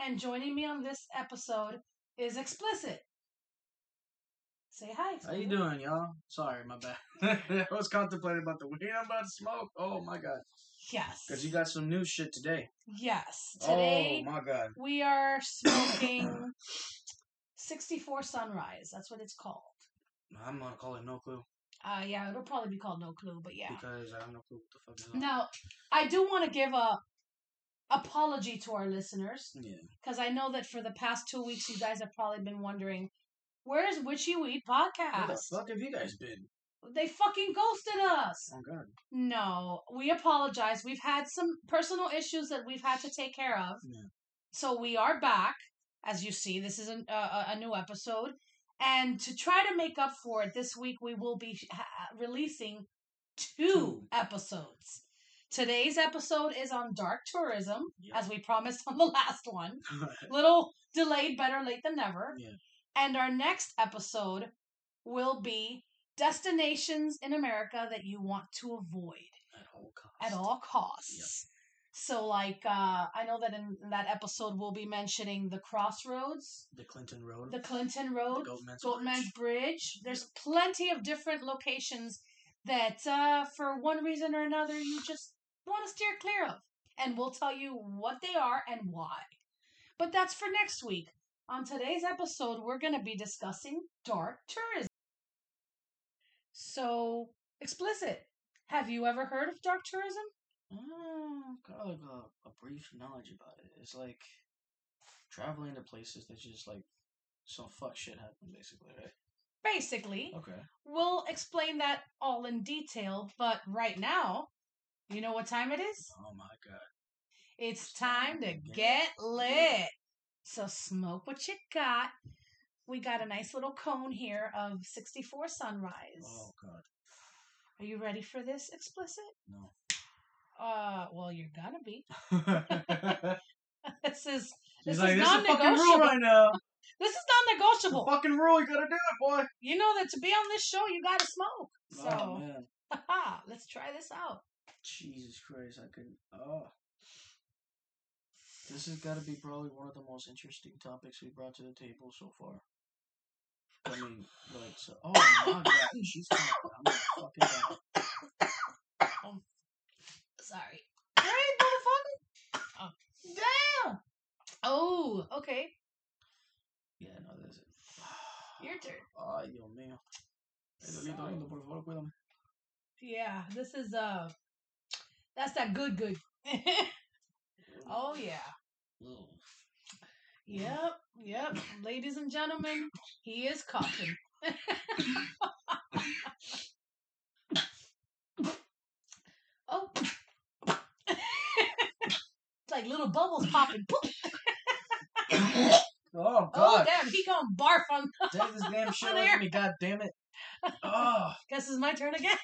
and joining me on this episode is Explicit. Say hi. How you doing, y'all? Sorry, my bad. I was contemplating about the weed I'm about to smoke. Oh my god. Yes. Because you got some new shit today. Yes. Today Oh my god. we are smoking 64 Sunrise. That's what it's called. I'm gonna call it no clue Uh, yeah, it'll probably be called No Clue, but yeah. because I have no clue what the fuck is up. Now, I do want to give a apology to our listeners Yeah. because I know that for the past two weeks, you guys have probably been wondering, where's Witchy Weed Podcast? Where the fuck have you guys been? They fucking ghosted us. Oh god. No, we apologize. We've had some personal issues that we've had to take care of. Yeah. So we are back. As you see, this is an, uh, a new episode. And to try to make up for it, this week we will be ha- releasing two, Two. episodes. Today's episode is on dark tourism, Yeah. as we promised on the last one. Little delayed, better late than never. Yeah. And our next episode will be destinations in America that you want to avoid At all costs. at all costs. So, like, uh, I know that in that episode we'll be mentioning the Crossroads, The Clinton Road. the Clinton the Road, Goatman's Goatman's Bridge. Bridge. There's plenty of different locations that, uh, for one reason or another, you just want to steer clear of. And we'll tell you what they are and why. But that's for next week. On today's episode, we're going to be discussing dark tourism. So, explicit. Have you ever heard of dark tourism? Uh, got like a, a brief knowledge about it. It's like traveling to places that just like some fuck shit happen, basically, right? Basically, Okay. we'll explain that all in detail, but right now, you know what time it is? Oh my god. It's time to get lit. So smoke what you got. We got a nice little cone here of 64 sunrise. Oh god. Are you ready for this explicit? No. Uh, well, you're gonna be. This is This He's is like, this is fucking rule non-negotiable. right now. this is non-negotiable. fucking rule. You gotta do it, boy. You know that to be on this show, you gotta smoke. Oh So, man. let's try this out. Jesus Christ, I could. Oh. This has got to be probably one of the most interesting topics we brought to the table so far. I mean, like, so. Oh my god, she's of. I'm fucking down. Sorry. Hey, motherfucker! Oh. Damn! Oh, okay. Yeah, no, this is. Your turn. Ay, Dios mío. Hey, lindo, por favor, cuídame. Yeah, this is uh that's that good good. oh yeah. Ugh. Yep, yep. Ladies and gentlemen, he is coughing. oh. it's like little bubbles popping. Oh Oh god. damn, he gonna barf on Take this damn shit on air. me, god damn it. Oh. Guess it's my turn again.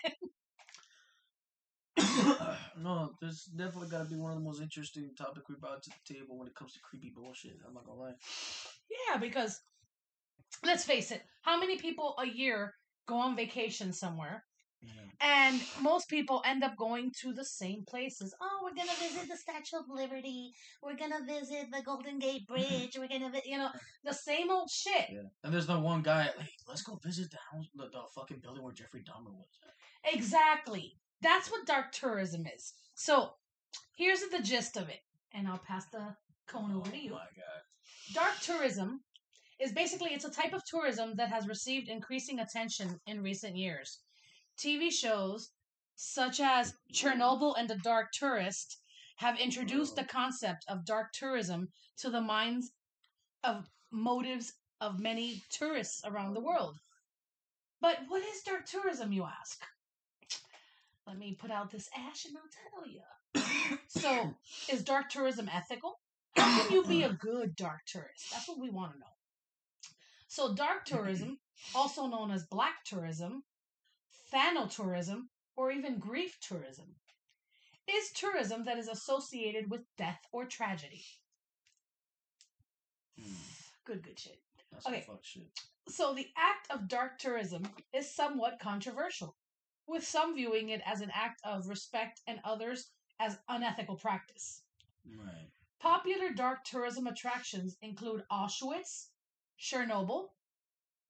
no, this definitely got to be one of the most interesting topics we brought to the table when it comes to creepy bullshit. I'm not gonna lie. Yeah, because let's face it, how many people a year go on vacation somewhere? And most people end up going to the same places. Oh, we're gonna visit the Statue of Liberty. We're gonna visit the Golden Gate Bridge. We're gonna, vi-, you know, the same old shit. Yeah. And there's the one guy, like, let's go visit the house, the, the fucking building where Jeffrey Dahmer was. Exactly. That's what dark tourism is. So, here's the gist of it, and I'll pass the cone over to Oh you. my god. Dark tourism is basically it's a type of tourism that has received increasing attention in recent years. TV shows such as Chernobyl and The Dark Tourist have introduced the concept of dark tourism to the minds of motives of many tourists around the world. But what is dark tourism, you ask? Let me put out this ash and I'll tell you. so, is dark tourism ethical? How can you be a good dark tourist? That's what we want to know. So, dark tourism, also known as black tourism, thanatourism, or even grief tourism, is tourism that is associated with death or tragedy. Hmm, Good, good shit. that's Okay. shit. So, the act of dark tourism is somewhat controversial, with some viewing it as an act of respect and others as unethical practice. Right. Popular dark tourism attractions include Auschwitz, Chernobyl,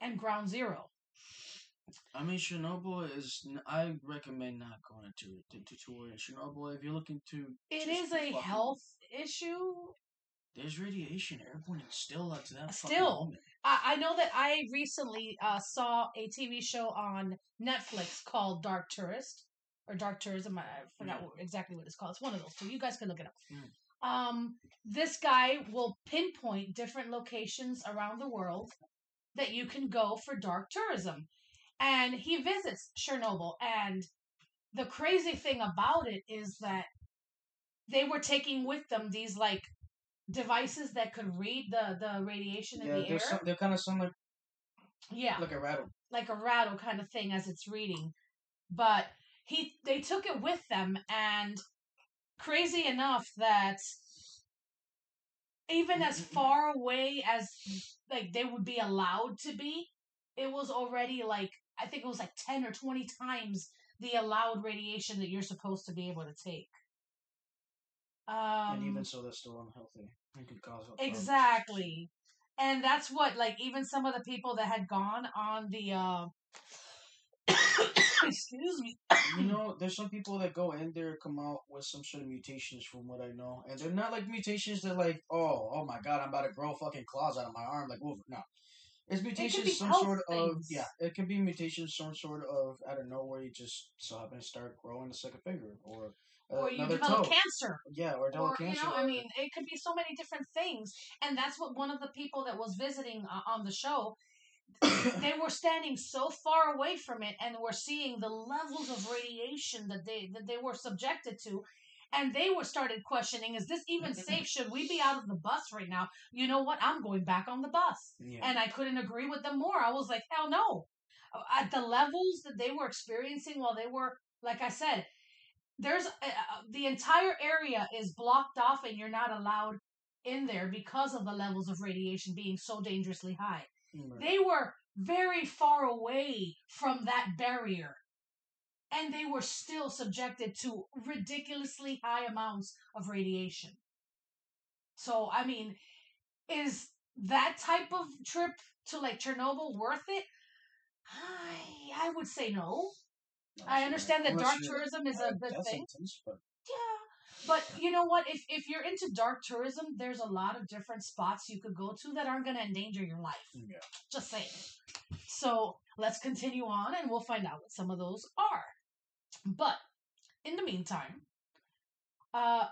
and Ground Zero. I mean, Chernobyl is. I recommend not going to to, to tour in Chernobyl if you're looking to. It is a health issue. There's radiation. Everyone is still up to that. Still. I, I know that I recently uh, saw a TV show on Netflix called Dark Tourist or Dark Tourism. I forgot Mm. exactly what it's called. It's one of those two. You guys can look it up. Mm. Um, this guy will pinpoint different locations around the world that you can go for dark tourism, and he visits Chernobyl. And the crazy thing about it is that they were taking with them these like devices that could read the the radiation in Yeah, the air. they're, some, they're kind of similar. yeah, like a rattle. like a rattle kind of thing as it's reading. But he they took it with them and crazy enough that even as far away as like they would be allowed to be, it was already like I think it was like 10 or 20 times the allowed radiation that you're supposed to be able to take. Um and even so, they're still unhealthy. It could cause. Exactly. And that's what like even some of the people that had gone on the uh excuse me. You know, there's some people that go in there come out with some sort of mutations, from what I know, and they're not like mutations that like, oh, oh my god, I'm about to grow fucking claws out of my arm like Wolverine. No, it's mutations, be some sort of yeah, it could be mutations, some sort of out of nowhere you just so happen to start growing a second finger or uh, Or you develop toe. cancer. Yeah, or Or develop you know, I mean, it could be so many different things. And that's what one of the people that was visiting uh, on the show they were standing so far away from it and were seeing the levels of radiation that they that they were subjected to and they were started questioning is this even safe should we be out of the bus right now you know what i'm going back on the bus yeah. and i couldn't agree with them more i was like hell no at the levels that they were experiencing while they were like i said there's uh, uh, the entire area is blocked off and you're not allowed in there because of the levels of radiation being so dangerously high. Right. they were very far away from that barrier. And they were still subjected to ridiculously high amounts of radiation. So i mean is that type of trip to like chernobyl worth it? I i would say no I understand that dark tourism is a good thing. Yeah. But you know what? If if you're into dark tourism, there's a lot of different spots you could go to that aren't going to endanger your life. yeah. Just saying. So let's continue on and we'll find out what some of those are. But in the meantime, uh,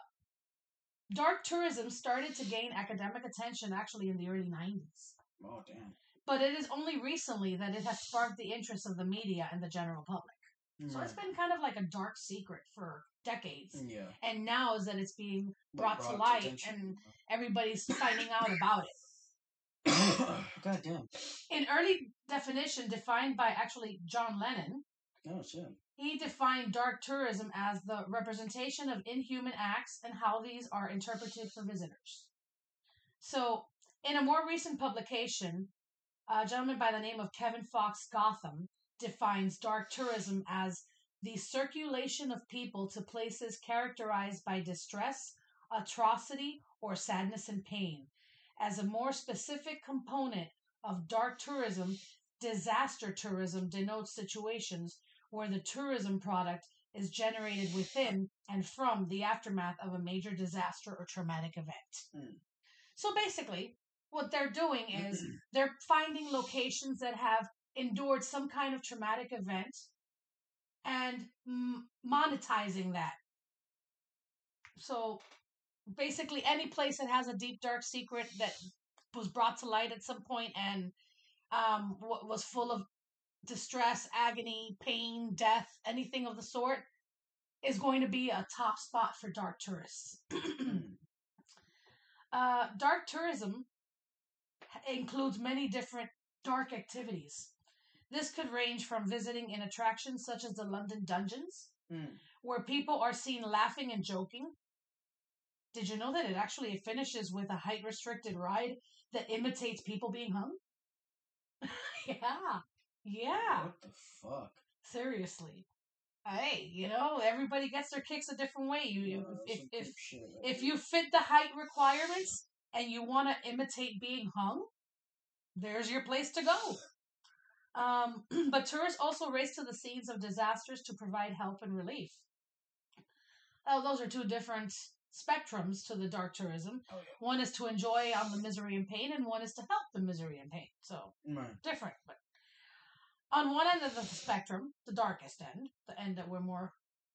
dark tourism started to gain academic attention actually in the early 90s. Oh damn. But it is only recently that it has sparked the interest of the media and the general public. So it's been kind of like a dark secret for decades. Mm, yeah. And now is that it's being Like, brought to light attention. and uh-huh. everybody's finding out about it. God damn. In early definition, defined by actually John Lennon, No shit. he defined dark tourism as the representation of inhuman acts and how these are interpreted for visitors. So, in a more recent publication, a gentleman by the name of Kevin Fox Gotham defines dark tourism as the circulation of people to places characterized by distress, atrocity, or sadness and pain. As a more specific component of dark tourism, disaster tourism denotes situations where the tourism product is generated within and from the aftermath of a major disaster or traumatic event. Hmm. So basically, what they're doing is they're finding locations that have endured some kind of traumatic event and m- monetizing that. So basically, any place that has a deep, dark secret that was brought to light at some point and um, wa- was full of distress, agony, pain, death, anything of the sort, is going to be a top spot for dark tourists. uh, dark tourism includes many different dark activities. This could range from visiting in attractions such as the London Dungeons, Mm. where people are seen laughing and joking. Did you know that it actually finishes with a height restricted ride that imitates people being hung? yeah. Yeah. What the fuck? Seriously. Hey, you know, everybody gets their kicks a different way. You, if, if If you fit the height requirements and you want to imitate being hung, there's your place to go. Um, but tourists also race to the scenes of disasters to provide help and relief. Oh, those are two different spectrums to the dark tourism. Oh, One is to enjoy on the misery and pain, and one is to help the misery and pain. So. Right. different. But on one end of the spectrum, the darkest end, the end that we're more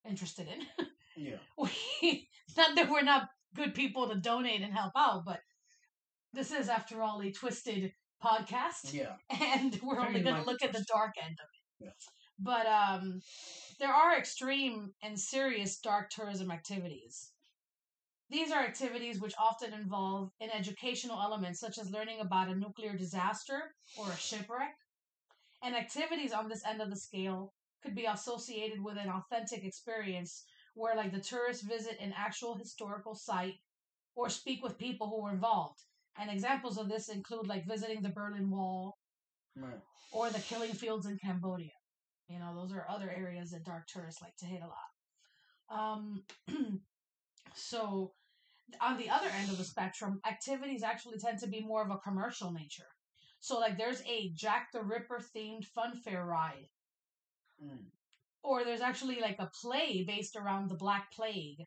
interested in, Yeah. we not that we're not good people to donate and help out, but this is, after all, a twisted podcast, Yeah. and we're only going to look at the dark end of it. Yeah. But um, there are extreme and serious dark tourism activities. These are activities which often involve an educational element, such as learning about a nuclear disaster or a shipwreck. And activities on this end of the scale could be associated with an authentic experience where, like, the tourists visit an actual historical site or speak with people who were involved. And examples of this include, like, visiting the Berlin Wall Right. or the killing fields in Cambodia. You know, those are other areas that dark tourists like to hit a lot. Um, so, on the other end of the spectrum, activities actually tend to be more of a commercial nature. So, like, there's a Jack the Ripper themed fun fair ride, Mm. or there's actually like a play based around the Black Plague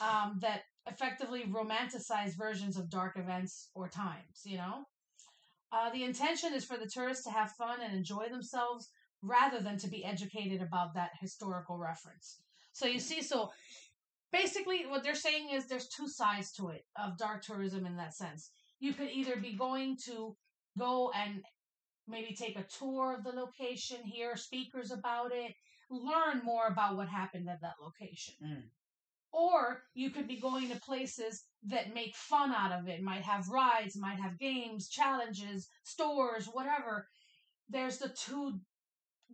um, that effectively romanticized versions of dark events or times, you know? Uh, the intention is for the tourists to have fun and enjoy themselves rather than to be educated about that historical reference. So you see, so basically what they're saying is there's two sides to it of dark tourism in that sense. You could either be going to go and maybe take a tour of the location, hear speakers about it, learn more about what happened at that location. Mm. Or you could be going to places that make fun out of it, might have rides, might have games, challenges, stores, whatever. There's the two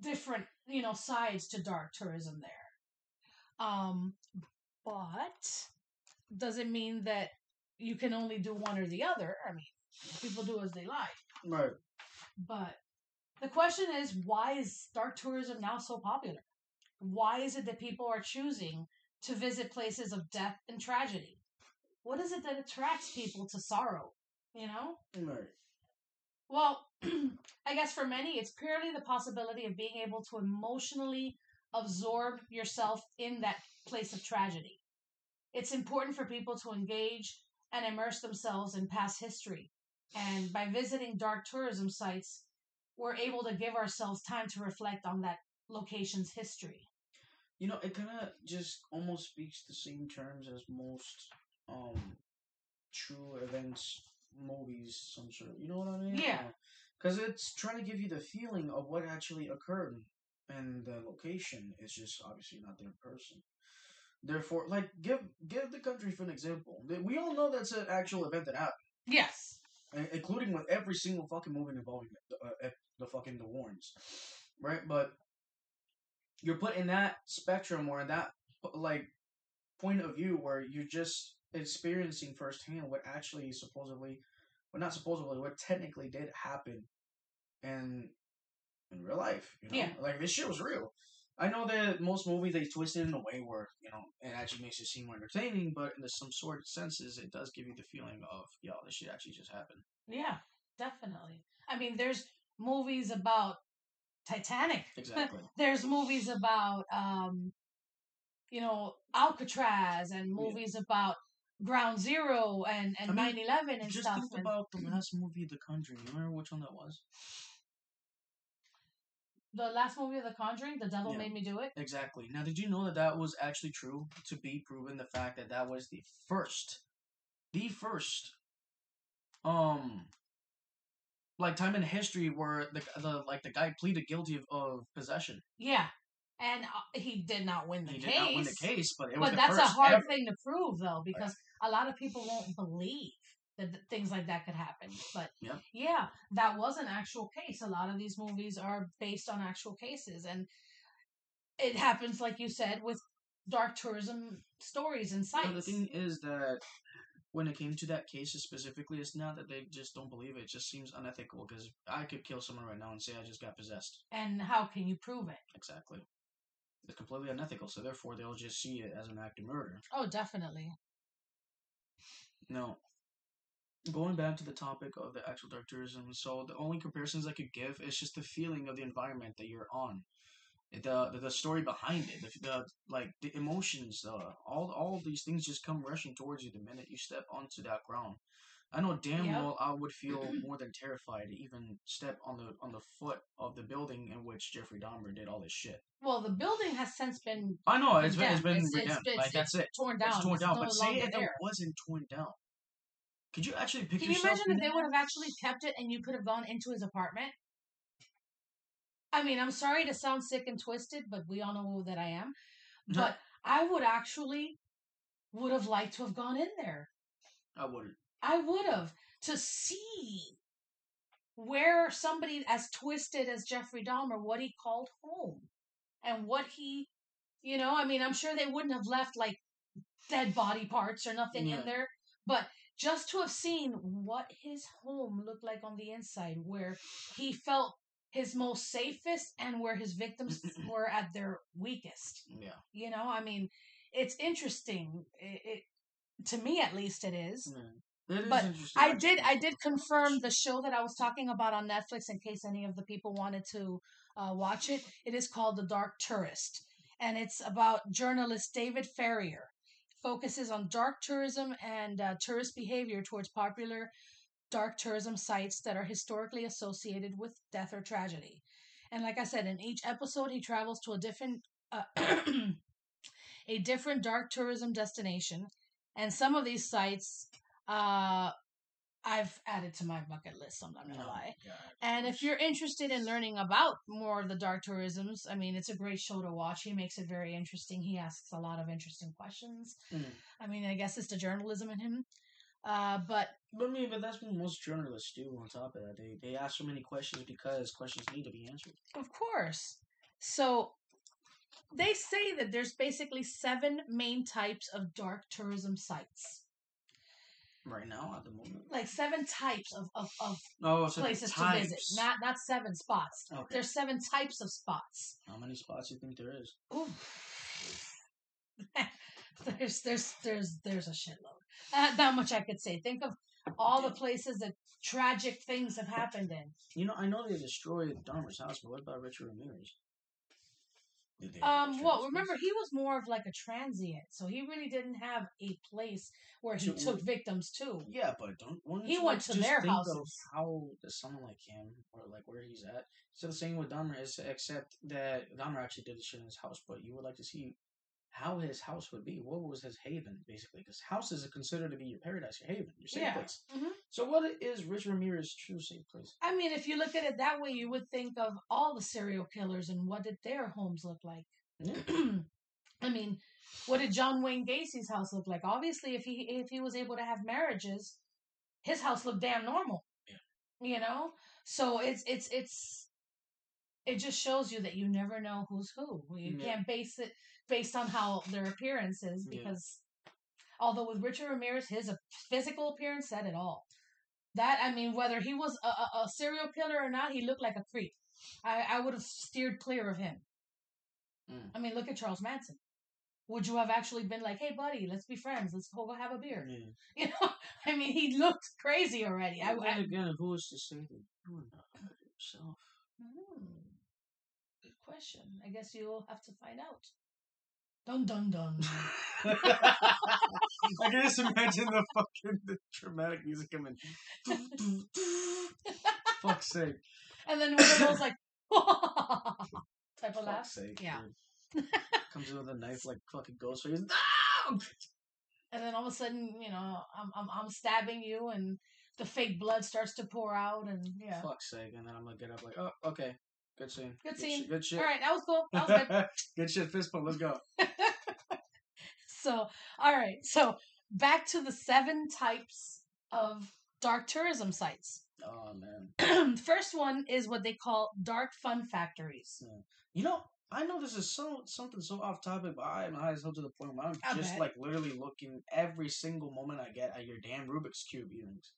different, you know, sides to dark tourism there. Um, but does it mean that you can only do one or the other? I mean, people do as they like. Right. But the question is, why is dark tourism now so popular? Why is it that people are choosing to visit places of death and tragedy? What is it that attracts people to sorrow? You know? Right. Well, I guess for many, it's purely the possibility of being able to emotionally absorb yourself in that place of tragedy. It's important for people to engage and immerse themselves in past history. And by visiting dark tourism sites, we're able to give ourselves time to reflect on that location's history. You know, it kind of just almost speaks the same terms as most um true events movies, some sort. You know what I mean? Yeah. Because it's trying to give you the feeling of what actually occurred, and the location is just obviously not there in person. Therefore, like give give the country for an example. We all know that's an actual event that happened, Yes. including with every single fucking movie involving the, uh, the fucking the Warrens, right? But you're put in that spectrum or in that like point of view where you're just experiencing firsthand what actually supposedly, well, not supposedly, what technically did happen, in in real life. You know, Yeah. like this shit was real. I know that most movies they twist it in a way where you know it actually makes it seem more entertaining, but in some sort of senses, it does give you the feeling of yo, this shit actually just happened. Yeah, definitely. I mean, there's movies about Titanic. Exactly. there's movies about um you know alcatraz and Yeah. movies about ground zero and and I mean, 9-11 and Just stuff think and- about the last movie, of The Conjuring. You remember which one that was? the last movie of the conjuring the devil Yeah. made me do it Exactly. Now, did you know that that was actually true? To be proven, the fact that that was the first, the first, um, like time in history where the the like the guy pleaded guilty of, of possession. yeah and uh, he did not win the he case did not win the case, but it was but that's a hard ever. thing to prove though because a lot of people won't believe that th- things like that could happen but Yeah. yeah that was an actual case a lot of these movies are based on actual cases and it happens like you said with dark tourism stories and sites the thing is that when it came to that case specifically, it's not that they just don't believe it. It just seems unethical because I could kill someone right now and say I just got possessed. and how can you prove it Exactly. It's completely unethical, so therefore they'll just see it as an act of murder. oh definitely No. Going back to the topic of the actual dark tourism, so the only comparisons I could give is just the feeling of the environment that you're on, the the, the story behind it, the, the like the emotions, uh, all all these things just come rushing towards you the minute you step onto that ground. I know damn Yep. well I would feel more than terrified to even step on the on the foot of the building in which Jeffrey Dahmer did all this shit. Well, the building has since been I know it's been, it's been It's- it's been- like that's it. torn down. It's torn down. no but say if it wasn't torn down, could you actually pick Can you imagine in if they would have actually kept it and you could have gone into his apartment? I mean, I'm sorry to sound sick and twisted, but we all know that I am. No. But I would actually would have liked to have gone in there. I wouldn't. I would have to see where somebody as twisted as Jeffrey Dahmer, what he called home, and what he, you know, I mean, I'm sure they wouldn't have left like dead body parts or nothing Yeah. in there, but just to have seen what his home looked like on the inside, where he felt his most safest and where his victims were at their weakest. Yeah. You know, I mean, it's interesting. It, it to me, at least, it is. It is But. I did I did confirm the show that I was talking about on Netflix in case any of the people wanted to uh, watch it. It is called The Dark Tourist, and it's about journalist David Farrier. Focuses on dark tourism and uh, tourist behavior towards popular dark tourism sites that are historically associated with death or tragedy. And like I said, in each episode, he travels to a different uh, a different dark tourism destination, and some of these sites uh, I've added to my bucket list. I'm not gonna No, lie. God, And if you're interested in learning about more of the dark tourisms, I mean, it's a great show to watch. He makes it very interesting. He asks a lot of interesting questions. Mm. I mean, I guess it's the journalism in him. Uh, but But I mean, but that's what most journalists do. On top of that, they they ask so many questions because questions need to be answered. of course, so they say that there's basically seven main types of dark tourism sites. Right now, at the moment. Like seven types of, of, of Oh, places types. to visit. Not not seven spots. Okay. There's seven types of spots. How many spots do you think there is? Ooh. there's there's there's there's a shitload. Uh, that much I could say. Think of all the places that tragic things have happened in. You know, I know they destroyed Dahmer's house, but what about Richard Ramirez? Um, well, remember he was more of like a transient, so he really didn't have a place where he So- took victims to. Yeah, but don't. wouldn't He you, went like, to just their think houses. How does someone like him, or like where he's at? So the same with Dahmer is, except that Dahmer actually did this shit in his house. But you would like to see how his house would be. What was his haven, basically? Because houses are considered to be your paradise, your haven, your safe Yeah. place. Mhm. So what is Rich Ramirez's true safe place? I mean, if you look at it that way, you would think of all the serial killers and what did their homes look like. Yeah. I mean, what did John Wayne Gacy's house look like? Obviously, if he if he was able to have marriages, his house looked damn normal. Yeah. You know, so it's it's it's it just shows you that you never know who's who. You Yeah. can't base it based on how their appearance is Yeah. because although with Richard Ramirez, his physical appearance said it all. That I mean, whether he was a, a, a serial killer or not, he looked like a creep. I, I would have steered clear of him. Mm. I mean, look at Charles Manson. Would you have actually been like, "Hey, buddy, let's be friends. Let's go have a beer"? Yeah. You know, I mean, he looked crazy already. I, But I then again, who is to say that you would not hurt yourself? Good question. I guess you'll have to find out. Dun dun dun. I can just imagine the fucking the dramatic music coming. Fuck's sake. and then one of those like type of laugh. Fuck's sake. Yeah. dude. Comes in with a knife like fucking ghost Ghostface. No! And then all of a sudden, you know, I'm I'm, I'm stabbing you, and the fake blood starts to pour out, and yeah. Fuck's sake. And then I'm gonna get up like, oh, okay. Good scene. Good scene. Shit, good shit. All right, that was cool. That was good. good shit. Fist bump. Let's go. So, all right. So, back to the seven types of dark tourism sites. Oh, man. First one is what they call dark fun factories. You know, I know this is so something so off topic, but I am high as hell to the point where I'm I just bet. like literally looking every single moment I get at your damn Rubik's Cube earrings.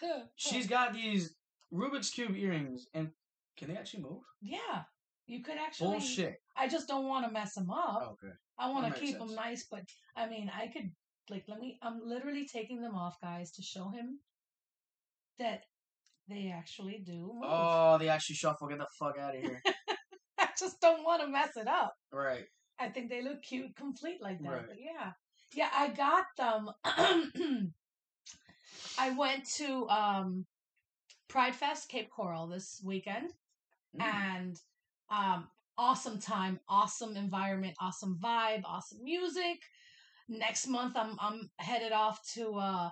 She's got these Rubik's Cube earrings, and can they actually move? yeah, you could actually. Bullshit. I just don't want to mess them up. Okay. I want to keep them nice, but I mean, I could like let me I'm literally taking them off, guys, to show him that they actually do move. Oh, they actually shuffle. Get the fuck out of here. I just don't want to mess it up. right. I think they look cute, complete like that. Right. But yeah, yeah, I got them. I went to um, Pride Fest Cape Coral this weekend, Mm. and um, awesome time, awesome environment, awesome vibe, awesome music. Next month, I'm I'm headed off to uh,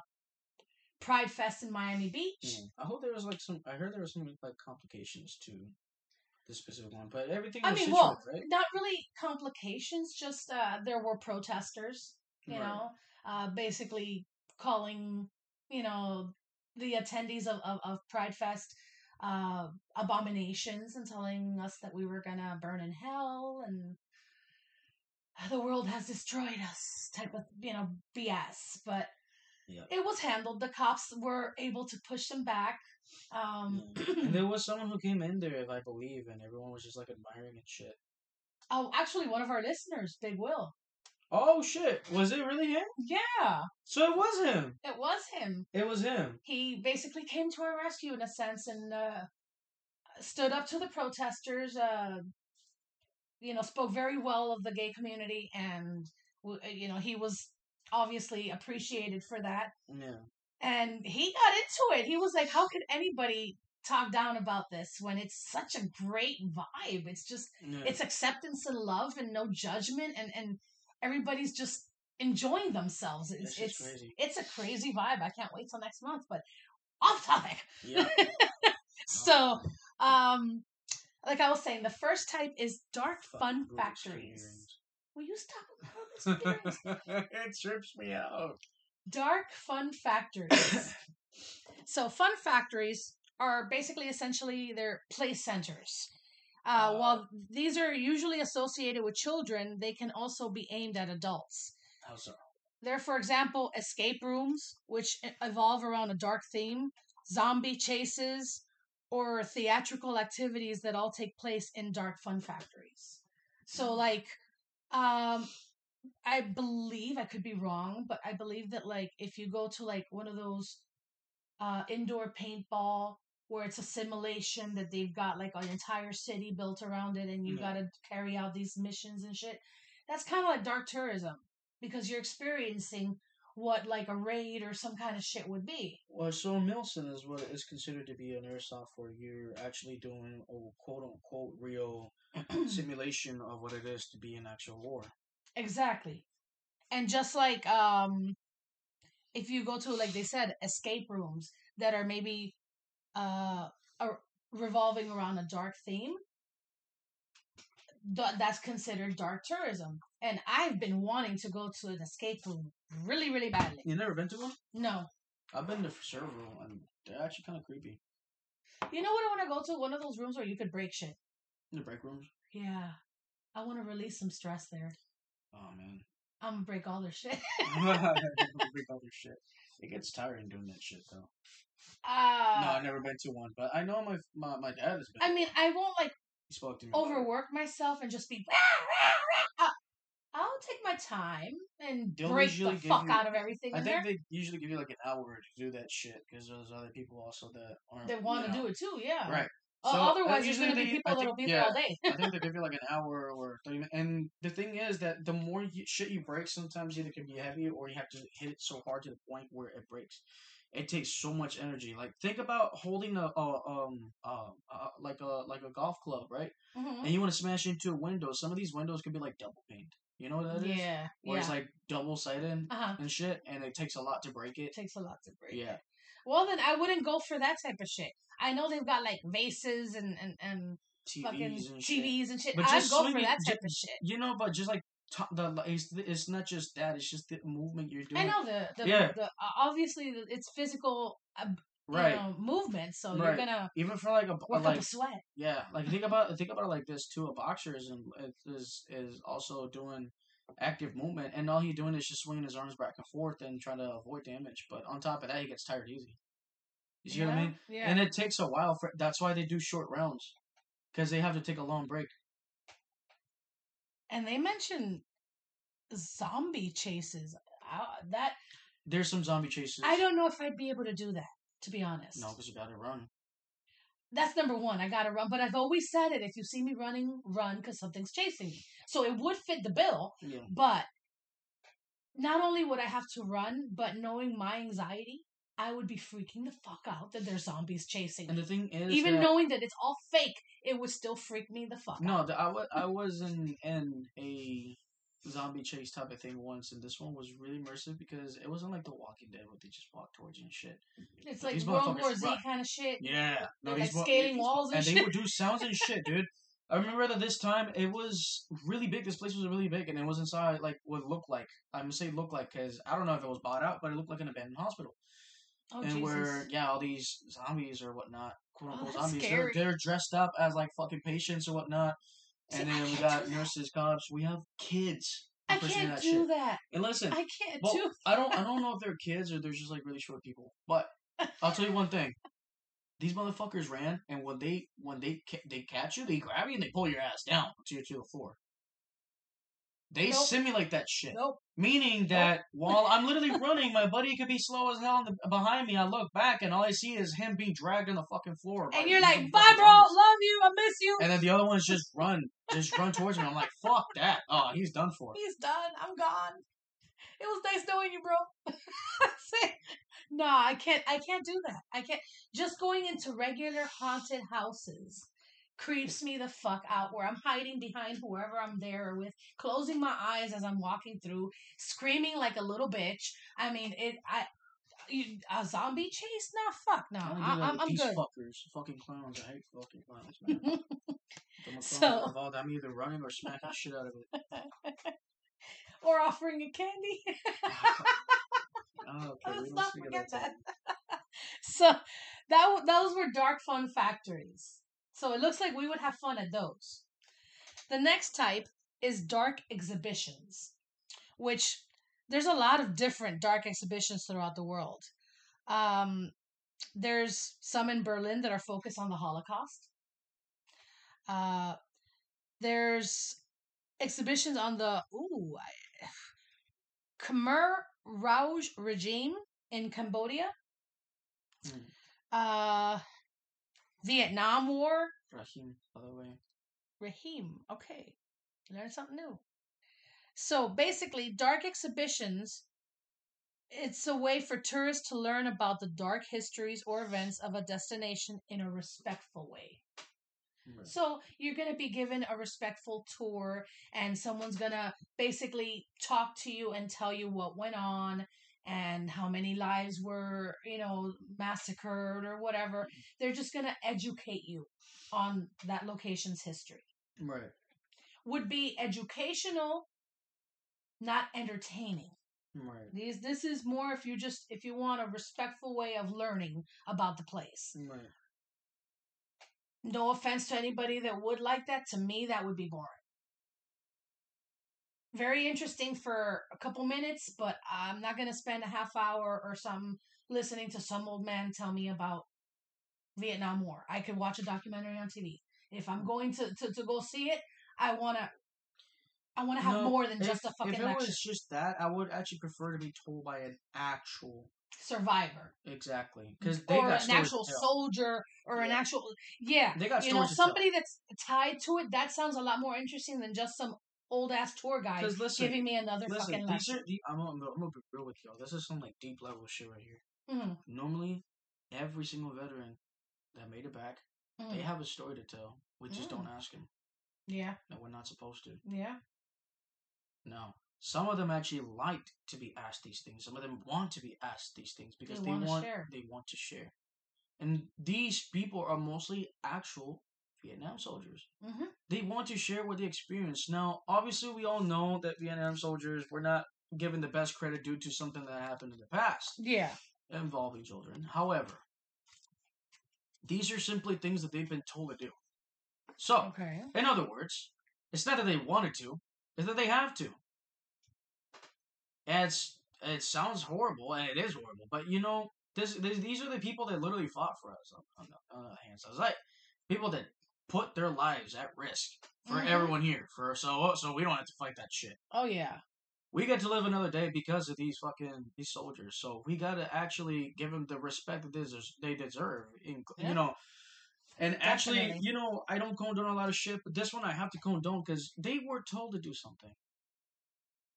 Pride Fest in Miami Beach. Mm. I hope there was like some. I heard there was some like complications to this specific one, but everything. I was mean, well, right? not really complications. Just uh, there were protesters, you Right. know, uh, basically calling, you know, the attendees of, of, of Pride Fest uh, abominations and telling us that we were gonna burn in hell and the world has destroyed us type of you know BS. But Yeah. it was handled. The cops were able to push them back. Um, and there was someone who came in there, if I believe, and everyone was just like admiring and shit. oh, actually, one of our listeners, Big Will. Oh shit! Was it really him? Yeah, So it was him. it was him. It was him. he basically came to our rescue in a sense and uh, stood up to the protesters. Uh, you know, spoke very well of the gay community, and uh, you know he was obviously appreciated for that. Yeah. And he got into it. He was like, "How could anybody talk down about this when it's such a great vibe? It's just yeah. it's acceptance and love and no judgment, and and everybody's just." enjoying themselves it's it's crazy. it's a crazy vibe i can't wait till next month but off topic yeah. so, um, like I was saying, the first type is dark fun Bruce factories. Will you stop about this? it trips me out. dark fun factories. so, fun factories are basically essentially they're play centers. Uh, Oh. while these are usually associated with children, they can also be aimed at adults. How so? There, for example, escape rooms, which evolve around a dark theme, zombie chases, or theatrical activities that all take place in dark fun factories. So, like, um, I believe I could be wrong, but I believe that like if you go to like one of those uh, indoor paintball where it's a simulation that they've got like an entire city built around it, and you Yeah. got to carry out these missions and shit. That's kind of like dark tourism because you're experiencing what like a raid or some kind of shit would be. Well, so MilSim is what is considered to be an airsoft where you're actually doing a quote unquote real simulation of what it is to be in actual war. Exactly. And just like um if you go to like they said escape rooms that are maybe uh are revolving around a dark theme th- that's considered dark tourism and I've been wanting to go to an escape room really really badly. You never been to one? No. I've been to several, and they're actually kind of creepy. You know what I want to go to one of those rooms where you could break shit. The break rooms. Yeah. I want to release some stress there. Oh man, I'm gonna break all their shit. break all their shit. It gets tiring doing that shit though. Uh, no, I've never been to one, but I know my my, my dad has been. I mean, I won't like he spoke to me. overwork myself and just be. "Rah, rah, rah." I'll take my time and They'll break the fuck you- out of everything I in think there. they usually give you like an hour to do that shit because there's other people also that aren't. They want to do it too, yeah. Right. So, uh, otherwise, there's going to be people that'll be there all day. I think they give you like an hour or thirty minutes. And the thing is that the more you, shit you break, sometimes either can be heavy or you have to hit it so hard to the point where it breaks. It takes so much energy. Like think about holding a, a um uh, uh like a like a golf club, right? Mhm. And you want to smash into a window. Some of these windows can be like double paned. You know what that is? Yeah, Where it's like double sided Uh huh. and shit, and it takes a lot to break it. It takes a lot to break. It. Yeah. Well, then I wouldn't go for that type of shit. I know they've got like vases and and, and fucking TVs and shit. And shit. But I'd just go for that type of shit. You know, but just like to- the it's, it's not just that; it's just the movement you're doing. I know the the, Yeah. the uh, obviously the, it's physical uh, right? you know, movement, so Right. you're gonna Even for like a like sweat. yeah, like think about think about it like this too. A boxer is in, is is also doing active movement, and all he's doing is just swinging his arms back and forth and trying to avoid damage. But on top of that, he gets tired easy. You see what I mean? Yeah. And it takes a while for. That's why they do short rounds, because they have to take a long break. And they mentioned zombie chases. I, that There's some zombie chases. I don't know if I'd be able to do that. To be honest, No, because you gotta run. that's number one. I gotta run, but I've always said it. If you see me running, run because something's chasing me. So it would fit the bill, Yeah. but not only would I have to run, but knowing my anxiety, I would be freaking the fuck out that there's zombies chasing And the thing is, Even that, knowing that it's all fake, it would still freak me the fuck no, out. I was I was in in a zombie chase type of thing once, and this one was really immersive because it wasn't like The Walking Dead where they just walk towards you and shit. It's like these World War Z kind of shit. Yeah, no, like mo- scaling walls and and they would do sounds and shit, dude. I remember that this time it was really big. This place was really big, and it was inside like what looked like. I'm gonna say looked like because I don't know if it was bought out, but it looked like an abandoned hospital. Oh and Jesus! where yeah, all these zombies or whatnot, quote Oh, unquote that's zombies, they're, they're dressed up as like fucking patients or whatnot. See, And I then we got nurses, cops. We have kids. I can't that do shit. that. And listen, I can't well, do. I don't I don't know if they're kids or they're just like really short people. But I'll tell you one thing. These motherfuckers ran, and when they when they ca- they catch you, they grab you and they pull your ass down to to the floor. They Nope. simulate that shit, Nope. meaning that while I'm literally running, my buddy could be slow as hell in the, behind me. I look back, and all I see is him being dragged on the fucking floor. And you're like, bye, bro. Love you. I miss you. And then the other ones just run, just run towards me. I'm like, fuck that. Oh, he's done for. He's done. I'm gone. It was nice knowing you, bro. No, I can't. I can't do that. I can't. Just going into regular haunted houses creeps me the fuck out. Where I'm hiding behind whoever I'm there with, closing my eyes as I'm walking through, screaming like a little bitch. I mean, it. I. You, a zombie chase? Nah, fuck no. I wanna I, do that I'm, with I'm these good. fuckers, fucking clowns. I hate fucking clowns, man. So- involved. I'm either running or smacking the shit out of it. Or offering a candy. Oh, okay, Let's not forget that. that. so that those were dark fun factories. So it looks like we would have fun at those. The next type is dark exhibitions, which there's a lot of different dark exhibitions throughout the world. Um, there's some in Berlin that are focused on the Holocaust. Uh, there's exhibitions on the ooh I, Khmer Rouge regime in Cambodia. Hmm. Uh, Vietnam War. Rahim, by the way. Rahim. Okay. Learn something new. So basically, dark exhibitions. It's a way for tourists to learn about the dark histories or events of a destination in a respectful way. Right. So you're going to be given a respectful tour, and someone's going to basically talk to you and tell you what went on and how many lives were, you know, massacred or whatever. They're just going to educate you on that location's history. Right. Would be educational, not entertaining. Right. These this is more if you just if you want a respectful way of learning about the place. Right. No offense to anybody that would like that. To me, that would be boring. Very interesting for a couple minutes, but I'm not going to spend a half hour or something listening to some old man tell me about Vietnam War. I could watch a documentary on TV. If I'm going to, to, to go see it, I want to. I want to have No, more than if, just a fucking If it lecture. was just that, I would actually prefer to be told by an actual. Survivor, Exactly. Because they or got an actual soldier, or an actual yeah. They got you know, stories to tell. somebody that's tied to it. That sounds a lot more interesting than just some old ass tour guide listen, giving me another Listen, fucking these are the, I'm, gonna- I'm, gonna- be real with y'all. This is some like deep level shit right here. Mhm, Normally, every single veteran that made it back, mhm. they have a story to tell. We just don't Mm. ask them. Yeah, And we're not supposed to. yeah. No. Some of them actually like to be asked these things. Some of them want to be asked these things because They they, want share. they want to share. And these people are mostly actual Vietnam soldiers. hmm They want to share what they experience. Now, obviously, we all know that Vietnam soldiers were not given the best credit due to something that happened in the past Yeah. involving children. However, these are simply things that they've been told to do. So, Okay. in other words, it's not that they wanted to, it's that they have to. And it's it sounds horrible, and it is horrible, but you know, this, this these are the people that literally fought for us on, on the, on the hand. So it's like people that put their lives at risk for Mhm. everyone here, for so so we don't have to fight that shit. Oh yeah. we get to live another day because of these fucking these soldiers. So we gotta actually give them the respect that they deserve. They deserve in, Yeah. You know. And actually, you know, I don't condone a lot of shit, but this one I have to condone because they were told to do something.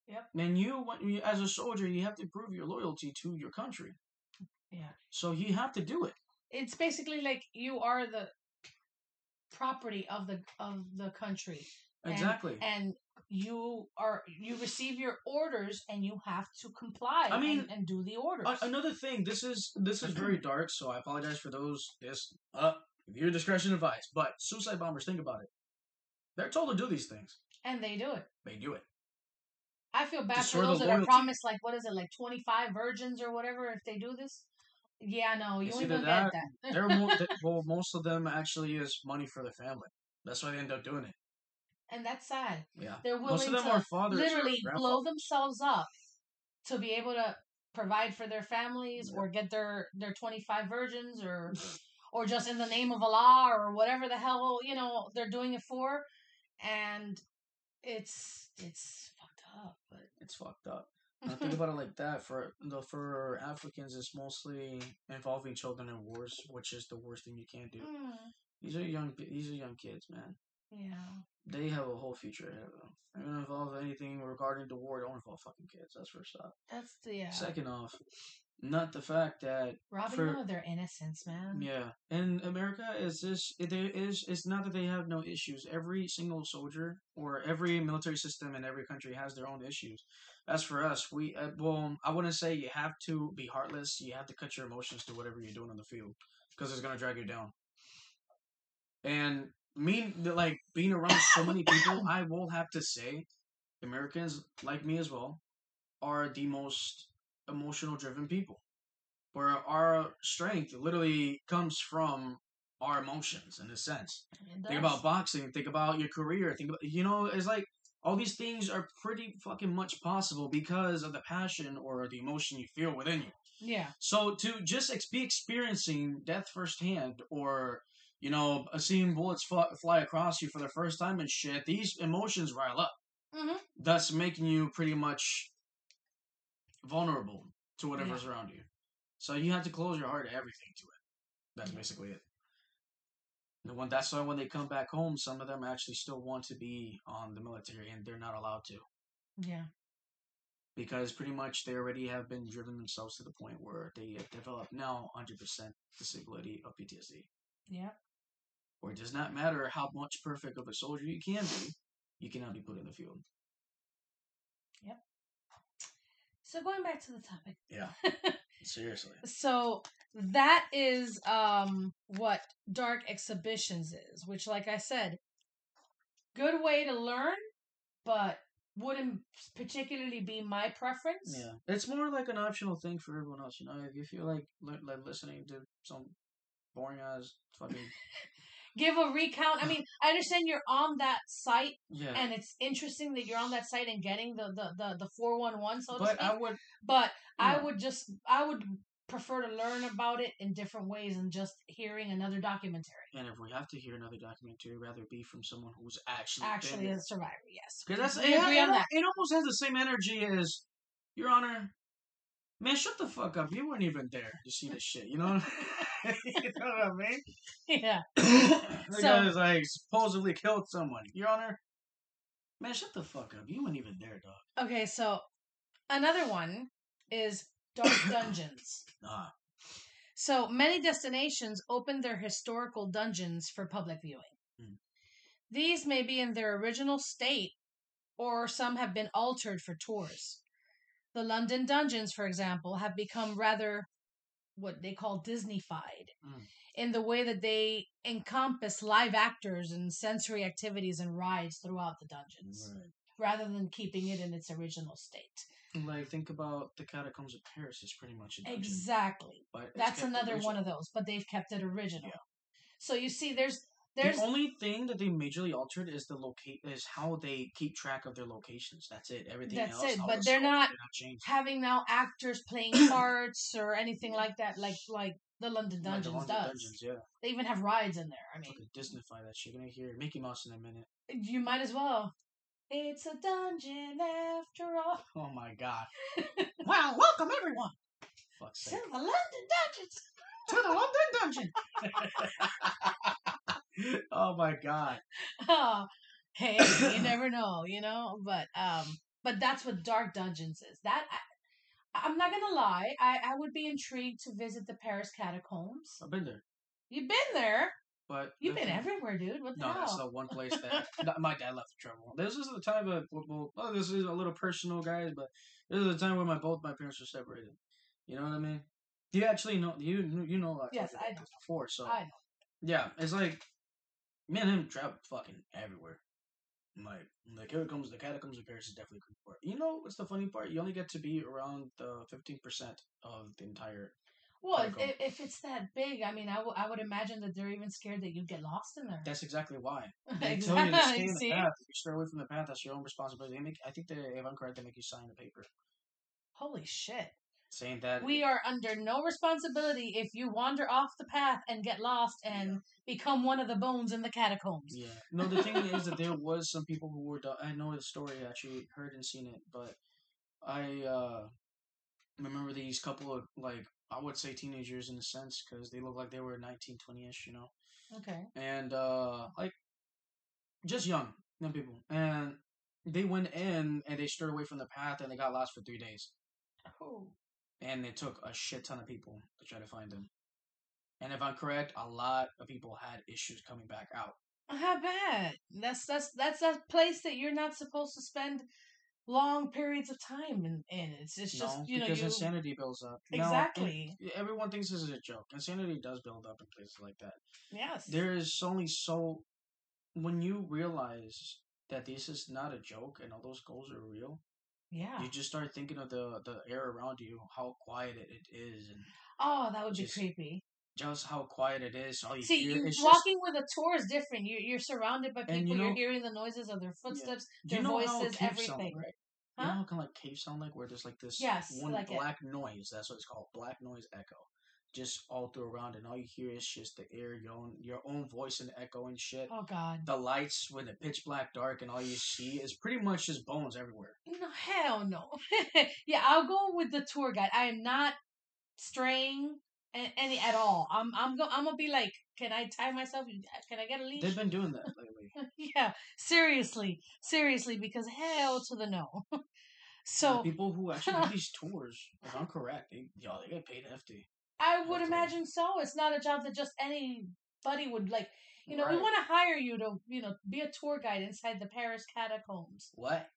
Yep. And you, when you, as a soldier, you have to prove your loyalty to your country. Yeah. So you have to do it. It's basically like you are the property of the of the country. Exactly. And you are you receive your orders and you have to comply I mean, and, and do the orders. A- another thing, this is this is very dark, so I apologize for those. Yes, uh, your discretion advised. But suicide bombers, think about it. They're told to do these things. and they do it. They do it. I feel bad Destroy for those that are promised like what is it, like twenty five virgins or whatever if they do this. Yeah, no, you It's gonna that- get that. They're more, they, well, most of them actually is money for the family. That's why they end up doing it. and that's sad. Yeah. They're Most of willing them to are fathers. literally blow themselves up to be able to provide for their families or get their their 25 virgins or or just in the name of Allah or whatever the hell you know they're doing it for and it's it's fucked up but It's fucked up. Now think about it like that. For the for Africans, it's mostly involving children in wars, which is the worst thing you can do. Mm, These are young. These are young kids, man. yeah They have a whole future ahead of them. They're gonna involve anything regarding the war. Don't involve fucking kids. That's first off. that's the yeah Second off, not the fact that robbing for- them of their innocence man yeah, in America is this there is it's not that they have no issues. Every single soldier or every military system in every country has their own issues. As for us, we uh, well, I wouldn't say you have to be heartless. You have to cut your emotions to whatever you're doing on the field because it's gonna drag you down. And me, like being around so many people, I will have to say, Americans like me as well are the most emotional driven people where our strength literally comes from our emotions in a sense. Think about boxing, think about your career, think about you know, it's like all these things are pretty fucking much possible because of the passion or the emotion you feel within you. yeah So to just ex- be experiencing death firsthand or you know, seeing bullets fly, fly across you for the first time and shit, these emotions rile up, hmm thus making you pretty much vulnerable to whatever's around you. So you have to close your heart to everything to it. That's Yeah. basically it. And when that's why when they come back home, some of them actually still want to be on the military, and they're not allowed to yeah because pretty much they already have been driven themselves to the point where they have developed now 100% disability of PTSD. yeah Where it does not matter how much perfect of a soldier you can be, you cannot be put in the field. So going back to the topic Yeah. Seriously. so that is um what dark exhibitions is which like i said good way to learn but wouldn't particularly be my preference Yeah, it's more like an optional thing for everyone else. You know, if you feel like li- like listening to some boring ass fucking give a recount. I mean i understand you're on that site yeah, and it's interesting that you're on that site and getting the the the, the 411 so to but speak I would but i would just i would prefer to learn about it in different ways than just hearing another documentary. And if we have to hear another documentary, rather be from someone who's actually actually a survivor yes. Because that's it, agree on that. it almost has the same energy as Your Honor. Man, shut the fuck up! You weren't even there to see this shit. You know, you know what I mean? yeah the So- guy is like supposedly killed someone. Your Honor, man, shut the fuck up! You weren't even there, dog. Okay, so another one is Dark Dungeons. Nah, So many destinations open their historical dungeons for public viewing. Hmm. These may be in their original state, or some have been altered for tours. The London dungeons, for example, have become rather what they call Disneyfied Hmm. in the way that they encompass live actors and sensory activities and rides throughout the dungeons, rather than keeping it in its original state. Like think about the catacombs of Paris is pretty much a dungeon, Exactly. but That's another one of those, but they've kept it original. Yeah. So you see, there's there's the only thing that they majorly altered is the locate is how they keep track of their locations. That's it. Everything That's else, it, all but the they're not- having now actors playing parts or anything like that, like like the London Like the Dungeons London does. Dungeons, yeah. They even have rides in there. I mean, Fucking Disneyfy that shit. You're gonna hear Mickey Mouse in a minute. you might as well. It's a dungeon after all. Oh my god. well, welcome everyone. Fuck's To sake. the London dungeons. To the London dungeon. oh my god. Oh, hey, you never know, you know. But um, but that's what Dark Dungeons is. That I, I'm not gonna lie. I I would be intrigued to visit the Paris catacombs. I've been there, You've been there. but You've been everywhere, dude. What the No, that's the one place that my dad left trouble. This is the time of well, oh, this is a little personal, guys, but this is the time when my both my parents were separated. You know what I mean? You actually know you you know I Yes, I this before. So I know. yeah, it's like me and him traveled fucking everywhere. Like the catacombs, the catacombs of Paris is definitely a part. You know what's the funny part? You only get to be around the fifteen percent of the entire. Well, if, if it's that big, I mean, I, w- I would imagine that they're even scared that you'd get lost in there. That's exactly why. They tell you to Exactly, stay in the path. If I'm correct, they make you stay away from the path, that's your own responsibility. They make, I think they, if I'm correct, they make you sign a paper Holy shit. saying that We are under no responsibility if you wander off the path and get lost and become one of the bones in the catacombs. Yeah. No, the thing is that there was some people who were. I know the story. I actually heard and seen it, but I uh remember these couple of like I would say teenagers in a sense because they look like they were 19, 20ish, you know, Okay. and uh like just young, young people, and they went in and they strayed away from the path and they got lost for three days. Oh. And it took a shit ton of people to try to find him. And if I'm correct, a lot of people had issues coming back out. How bad? That's that's that's a place that you're not supposed to spend long periods of time in. in. It's it's just no, you know because you insanity builds up. Exactly. it- everyone thinks this is a joke. Insanity does build up in places like that. yes. There is only so when you realize that this is not a joke and all those goals are real, yeah. you just start thinking of the the air around you, how quiet it, it is, and Oh, that would be just creepy. just how quiet it is. All you See, hear you, is just- walking with a tour is different. You're you're surrounded by people. You you are know- hearing the noises of their footsteps, you their know how voices, everything. sound, right? You know how kind of like cave sound like, where there's like this Yes, one like it. black noise. That's what it's called, black noise echo, just all through around, and all you hear is just the air, your own, your own voice and echo and shit. Oh God. The lights when the pitch black dark, and all you see is pretty much just bones everywhere. No, hell no. yeah, I'll go with the tour guide. I am not straying any at all. I'm I'm go I'm gonna be like, can I tie myself? Can I get a leash? They've been doing that lately. yeah, seriously, seriously, because hell to the no. So people who actually do these tours, if I'm correct, they yo they get paid hefty. I would imagine so. It's not a job that just anybody would like. You know, we want to hire you to, you know, be a tour guide inside the Paris catacombs. What?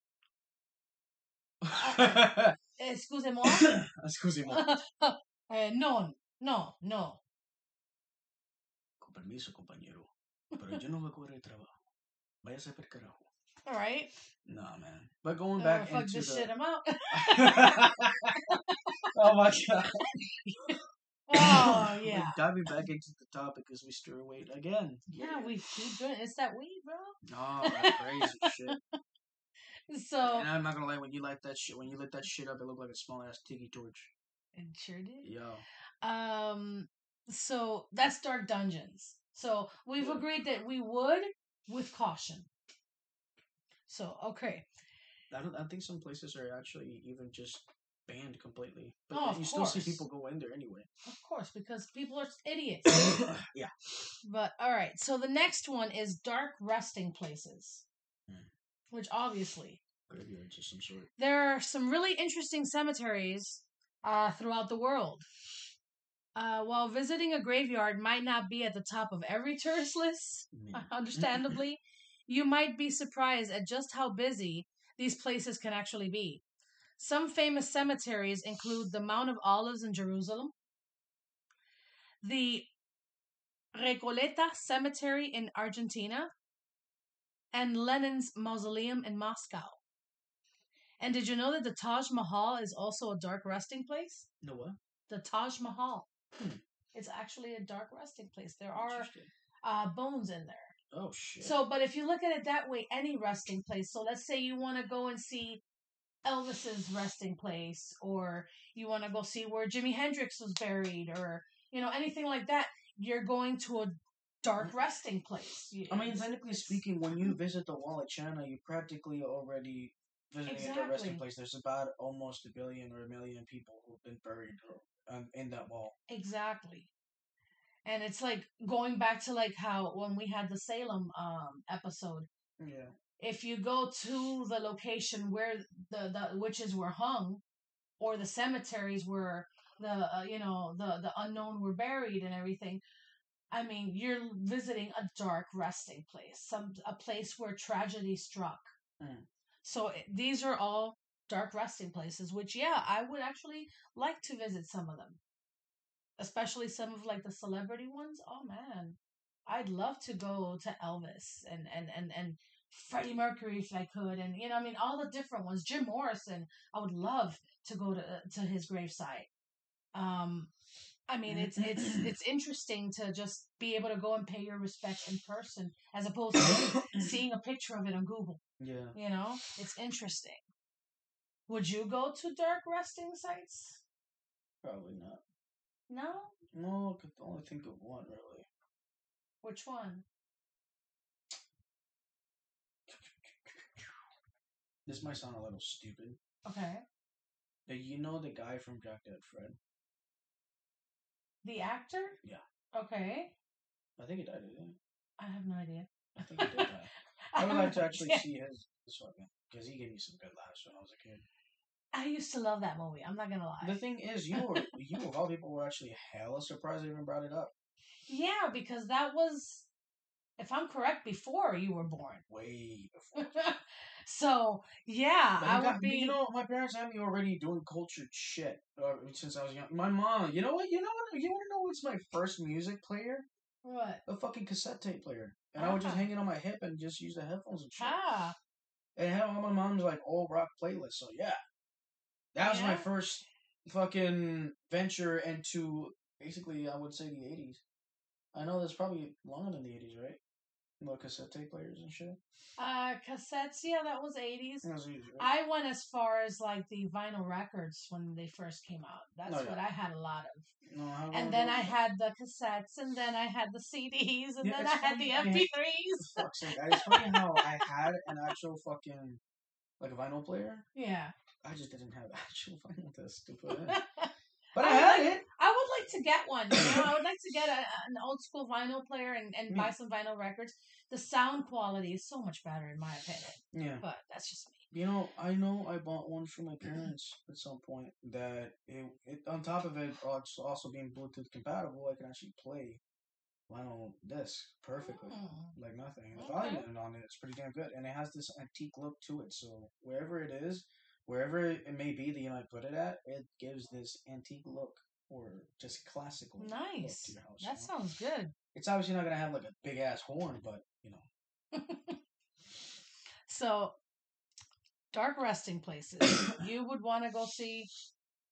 Excusez-moi. Excusez-moi. eh, no, no, no. Con permiso, compañero. Pero yo no me acuerdo de trabajo. Váyase per carajo. All right. Nah, man. But going Uh, back fuck into this the... shit. I'm out. oh my god. Oh yeah. diving back into the topic as we stir away again. Yeah, we keep doing. It's that weed, bro. Oh, that's crazy shit. So And I'm not gonna lie, when you light that shit, when you lit that shit up, it looked like a small ass tiki torch. it sure did. Yo. Um. So that's Dark Dungeons. So we've Yeah. agreed that we would with caution. So okay. I don't. I think some places are actually even just banned completely. But Oh, you still see people go in there anyway. Of course, because people are idiots. yeah. but all right. So the next one is dark resting places, Hmm. which obviously Graveyards of some sort. there are some really interesting cemeteries uh, throughout the world. Uh, while visiting a graveyard might not be at the top of every tourist list, understandably, you might be surprised at just how busy these places can actually be. Some famous cemeteries include the Mount of Olives in Jerusalem, the Recoleta Cemetery in Argentina, and Lenin's Mausoleum in Moscow. And did you know that the Taj Mahal is also a dark resting place? No what? The Taj Mahal. Hmm. It's actually a dark resting place. There are uh, bones in there. Oh shit. So, but if you look at it that way, any resting place. So, let's say you want to go and see Elvis's resting place, or you want to go see where Jimi Hendrix was buried, or you know anything like that. You're going to a dark resting place. You- I mean, technically speaking, when you visit the wall of China, you practically already visiting a resting place. There's about almost a billion or a million people who've been buried um, in that wall. Exactly. And it's like going back to like how when we had the Salem um episode, Yeah. If you go to the location where the, the witches were hung or the cemeteries where the uh, you know the the unknown were buried and everything i mean you're visiting a dark resting place some a place where tragedy struck. Mm. so it- these are all dark resting places which yeah i would actually like to visit some of them. Especially some of like the celebrity ones. Oh man. I'd love to go to elvis and and and and Freddie Mercury if I could, and you know, I mean, all the different ones. Jim Morrison, I would love to go to to his gravesite. Um, I mean, it's it's it's interesting to just be able to go and pay your respects in person, as opposed to seeing a picture of it on Google. Yeah. You know, it's interesting. Would you go to dark resting sites? Probably not. No. No, I could only think of one really. Which one? This might sound a little stupid, Okay. but you know the guy from Jack Dead Fred? The actor? Yeah. Okay. I think he died, didn't he? I have no idea. I think he did die. I would like to actually Yeah. see his, his fucking because he gave me some good laughs when I was a kid. I used to love that movie. I'm not gonna lie. The thing is, you were you of all people were actually hella surprised I even brought it up. Yeah, because that was, if I'm correct, before you were born. Way before. so yeah, I you got- would be. You know, my parents had me already doing cultured shit uh, since I was young. My mom, you know what? You know what? You want to know what's my first music player? what? A fucking cassette tape player. And I would just Ah. hang it on my hip and just use the headphones and shit. Ah, And had all my mom's like old rock playlists. So yeah, that was my first fucking venture into basically I would say the eighties. I know that's probably longer than the eighties, right? No cassette tape players and shit. uh, cassettes. Yeah, that was 80s. That was easy, right? I went as far as like the vinyl records when they first came out. That's Oh, yeah. what I had a lot of. no, I And then of I had the cassettes, and then I had the CDs, and Yeah, then I had the funny, I mean- MP3s. fuck's sake. Funny how I had an actual fucking like a vinyl player. Yeah. I just didn't have actual vinyl disc to put in. But I I had like- it. I would like to get one. You know, I would like to get a, an old school vinyl player and, and buy some vinyl records. The sound quality is so much better, in my opinion. Yeah. But that's just me. You know, I know I bought one for my parents at some point that it, it on top of it uh, also being Bluetooth compatible, I can actually play vinyl disc perfectly. Hmm. Like nothing. The Okay. volume on it is pretty damn good. And it has this antique look to it, so wherever it is, wherever it may be that you might put it at, it gives this antique look or just classical Nice. house. That you know? sounds good. It's obviously not gonna have like a big ass horn, but you know. So, dark resting places. you would want to go see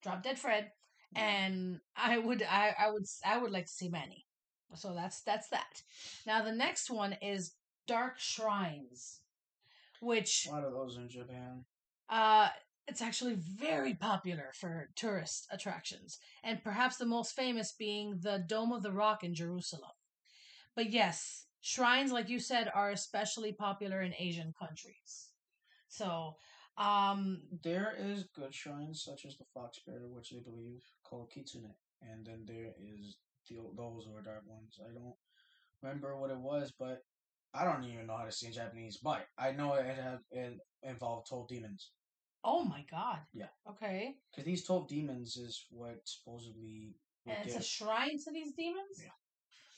Drop Dead Fred, and I would, I, I would, I would like to see Manny. So that's that's that. Now the next one is dark shrines, which A lot of those in Japan. uh, it's actually very popular for tourist attractions, and perhaps the most famous being the Dome of the Rock in Jerusalem. But yes, shrines, like you said, are especially popular in Asian countries. So, um, There is good shrines such as the Fox Bear, which they believe called Kitsune, and then there is the those are dark ones. I don't remember what it was, but I don't even know how to say in Japanese. But I know it had it involved twelve demons oh my god. Yeah. Okay. because these twelve demons is what supposedly. And it's a shrine to these demons? Yeah.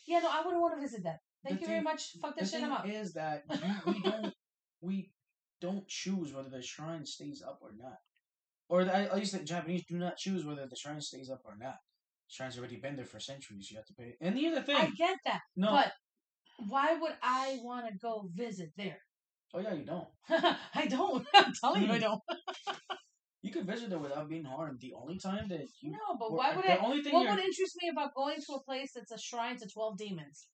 Yeah, no, I wouldn't want to visit that. Thank The you very much. Fuck that the shit, thing I'm is that you, we don't we don't choose whether the shrine stays up or not, or the, at least the Japanese do not choose whether the shrine stays up or not. The shrine's already been there for centuries. You have to pay. And the other thing, I get that. no, But why would I want to go visit there? Oh yeah, you don't. I don't. I'm telling you, I Hmm. don't. You can visit there without being harmed. The only time that you No, but why would the I? only thing What you're- would interest me about going to a place that's a shrine to 12 demons?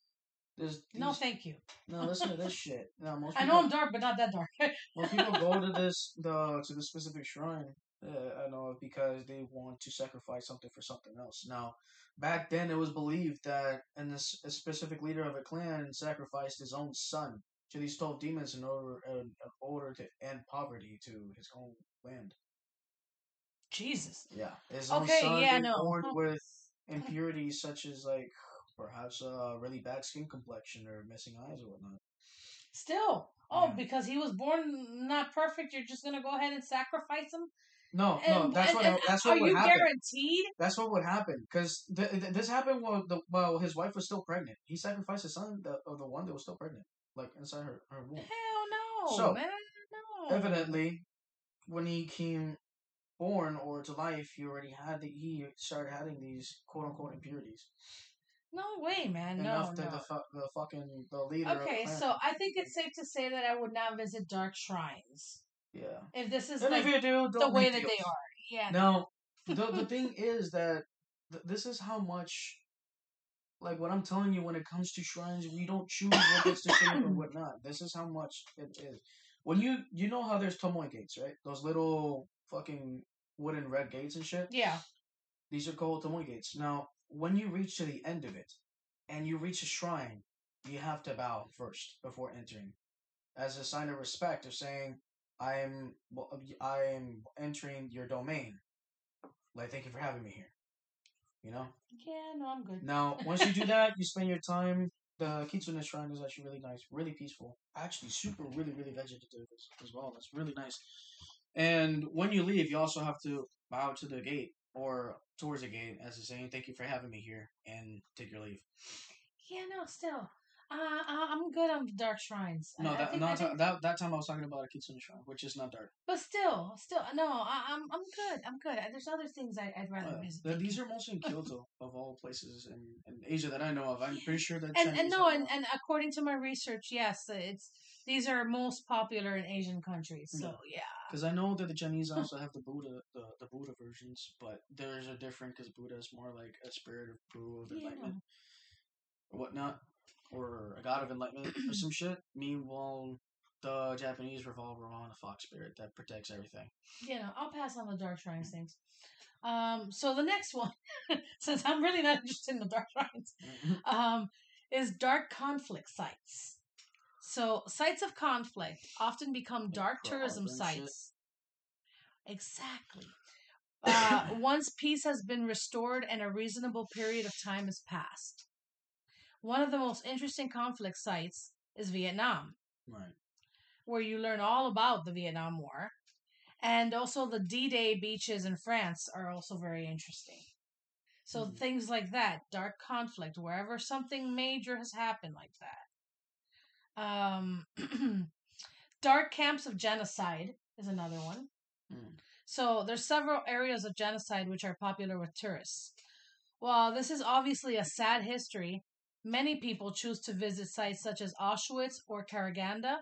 there's No, thank you. no, listen to this shit. No, most I know I'm dark, but not that dark. most people go to this the to this specific shrine Uh, I know because they want to sacrifice something for something else. Now, back then, it was believed that and this a specific leader of a clan sacrificed his own son to these twelve demons in order uh, in order to end poverty to his own land. Jesus. Yeah, his own Okay, son yeah, no. born with impurities such as like perhaps a really bad skin complexion or missing eyes or whatnot. Still. Oh, Yeah. because he was born not perfect, you're just gonna go ahead and sacrifice him? No, And, no, that's and- what and that's what would you happen. guaranteed? That's what would happen because th- th- this happened while the while his wife was still pregnant. He sacrificed his son, the, of the one that was still pregnant, like inside her, her womb. Hell no, So, man. No. Evidently, when he came born or to life, he already had the, he started having these quote unquote impurities. No way, man. Enough no, that no. the fu- the fucking the leader. the Okay, so I think it's safe to say that I would not visit dark shrines yeah. if this is And like if you do, the way that they are. Yeah. Now, the the thing is that th- this is how much, like what I'm telling you, when it comes to shrines, we don't choose what gets to stay or what not. This is how much it is. When you you know how there's tomoe gates, right? Those little fucking wooden red gates and shit. Yeah. These are called tomoe gates. Now, when you reach to the end of it, and you reach a shrine, you have to bow first before entering, as a sign of respect of saying, "I am I am entering your domain." Like, thank you for having me here. You know. Yeah, no, I'm good. Now, once you do that, you spend your time. The Kitsune Shrine is actually really nice, really peaceful. Actually, super, really, really vegetative as, as well. That's really nice. And when you leave, you also have to bow to the gate or towards the gate as a saying, "Thank you for having me here," and take your leave. Yeah, no, still. Uh, uh, I'm good on dark shrines. No, that think- no, think- that that time I was talking about a Kitsune Shrine, which is not dark. but still, still, no, I, I'm I'm good. I'm good. There's other things I, I'd rather Uh, visit. these are mostly in Kyoto, of all places in, in Asia that I know of. I'm pretty sure that and and no, and, and according to my research, yes, it's these are most popular in Asian countries. So yeah, Because I know that the Chinese also have the Buddha, the, the Buddha versions, but theirs are different because Buddha is more like a spirit of Buddha of Yeah. enlightenment or whatnot, or a god of enlightenment or some shit. Meanwhile, the Japanese revolve around a fox spirit that protects everything. you know, I'll pass on the dark shrines things. Um, so the next one, since I'm really not interested in the dark shrines, um, is dark conflict sites. So sites of conflict often become dark tourism and shit. sites. Exactly. Uh, once peace has been restored and a reasonable period of time has passed. One of the most interesting conflict sites is Vietnam, Right. where you learn all about the Vietnam War. And also the D Day beaches in France are also very interesting. So Mhm. things like that, dark conflict, wherever something major has happened like that. Um, dark camps of genocide is another one. Mm. So there's several areas of genocide which are popular with tourists. While this is obviously a sad history, many people choose to visit sites such as Auschwitz or Karaganda,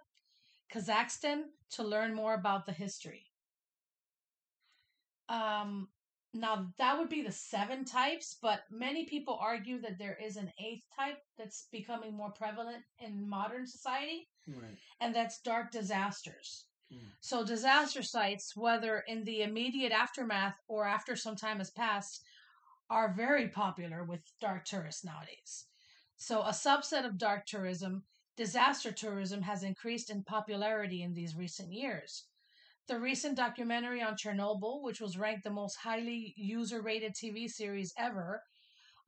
Kazakhstan to learn more about the history. Um, now that would be the seven types, but many people argue that there is an eighth type that's becoming more prevalent in modern society, Right. and that's dark disasters. Mm. So disaster sites, whether in the immediate aftermath or after some time has passed, are very popular with dark tourists nowadays. So a subset of dark tourism, disaster tourism, has increased in popularity in these recent years. The recent documentary on Chernobyl, which was ranked the most highly user rated TV series ever,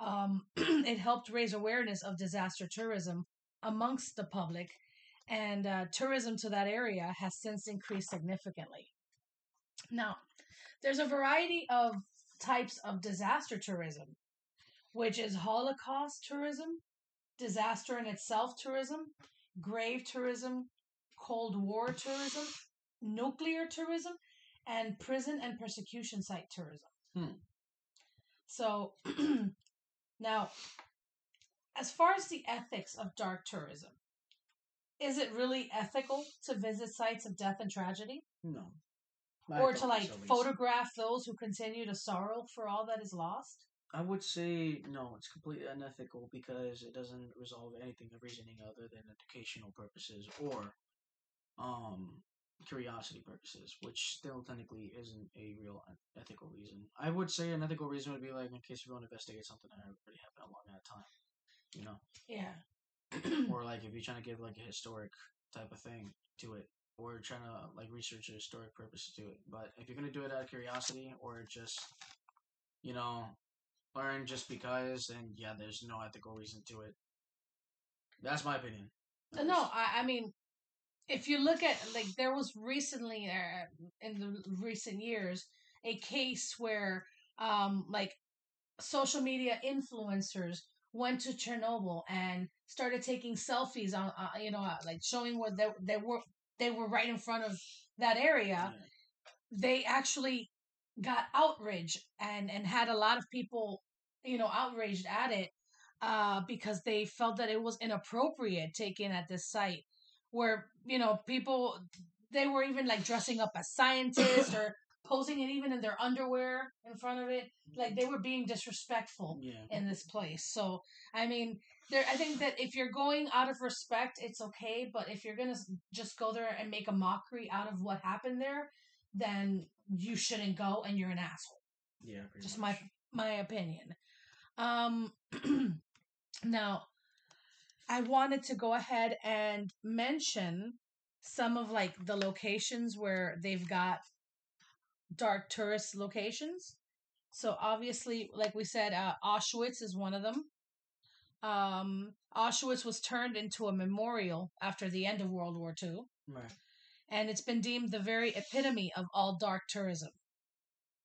um, it helped raise awareness of disaster tourism amongst the public, and uh, tourism to that area has since increased significantly. Now, there's a variety of types of disaster tourism, which is Holocaust tourism, disaster in itself tourism, grave tourism, Cold War tourism, nuclear tourism, and prison and persecution site tourism. Hmm. So, now, as far as the ethics of dark tourism, is it really ethical to visit sites of death and tragedy? No. My or to like photograph those who continue to sorrow for all that is lost? I would say no, it's completely unethical because it doesn't resolve anything of reasoning other than educational purposes or um curiosity purposes, which still technically isn't a real ethical reason. I would say an ethical reason would be like in case you want to investigate something that already happened a long at a time, you know, Yeah. or like if you're trying to give like a historic type of thing to it, or trying to like research a historic purpose to it. But if you're gonna do it out of curiosity or just, you know, learn just because, and yeah, there's no ethical reason to it. That's my opinion. at No. I, I mean, if you look at like there was recently uh, in the recent years a case where um like social media influencers went to Chernobyl and started taking selfies on uh, you know uh, like showing where they, they were they were right in front of that area Yeah. they actually got outraged and and had a lot of people you know outraged at it uh because they felt that it was inappropriate taken at this site where you know people they were even like dressing up as scientists or posing it even in their underwear in front of it. Like they were being disrespectful Yeah. in this place. So i mean there i think that if you're going out of respect it's okay. But if you're gonna just go there and make a mockery out of what happened there then you shouldn't go and you're an asshole Yeah. just much. my my opinion um now i wanted to go ahead and mention some of like the locations where they've got dark tourist locations so obviously like we said uh, auschwitz is one of them um auschwitz was turned into a memorial after the end of world war ii Right. And it's been deemed the very epitome of all dark tourism.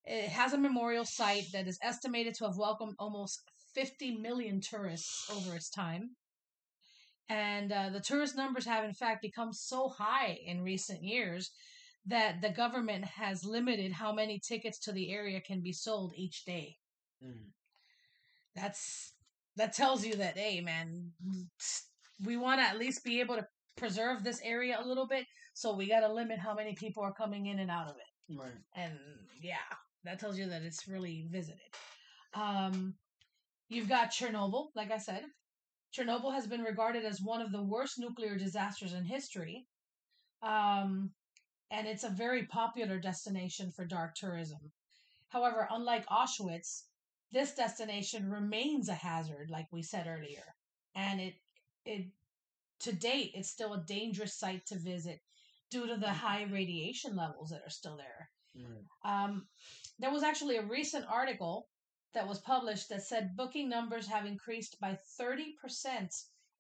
It has a memorial site that is estimated to have welcomed almost 50 million tourists over its time. And uh, the tourist numbers have, in fact, become so high in recent years that the government has limited how many tickets to the area can be sold each day. Mm. That's that tells you that, hey, man, we want to at least be able to preserve this area a little bit, so we got to limit how many people are coming in and out of it. Right. And yeah, that tells you that it's really visited. Um, you've got Chernobyl, like I said. Chernobyl has been regarded as one of the worst nuclear disasters in history. Um, and it's a very popular destination for dark tourism. However, unlike Auschwitz, this destination remains a hazard, like we said earlier. And it it to date it's still a dangerous site to visit due to the high radiation levels that are still there. Right. Um, there was actually a recent article that was published that said booking numbers have increased by 30%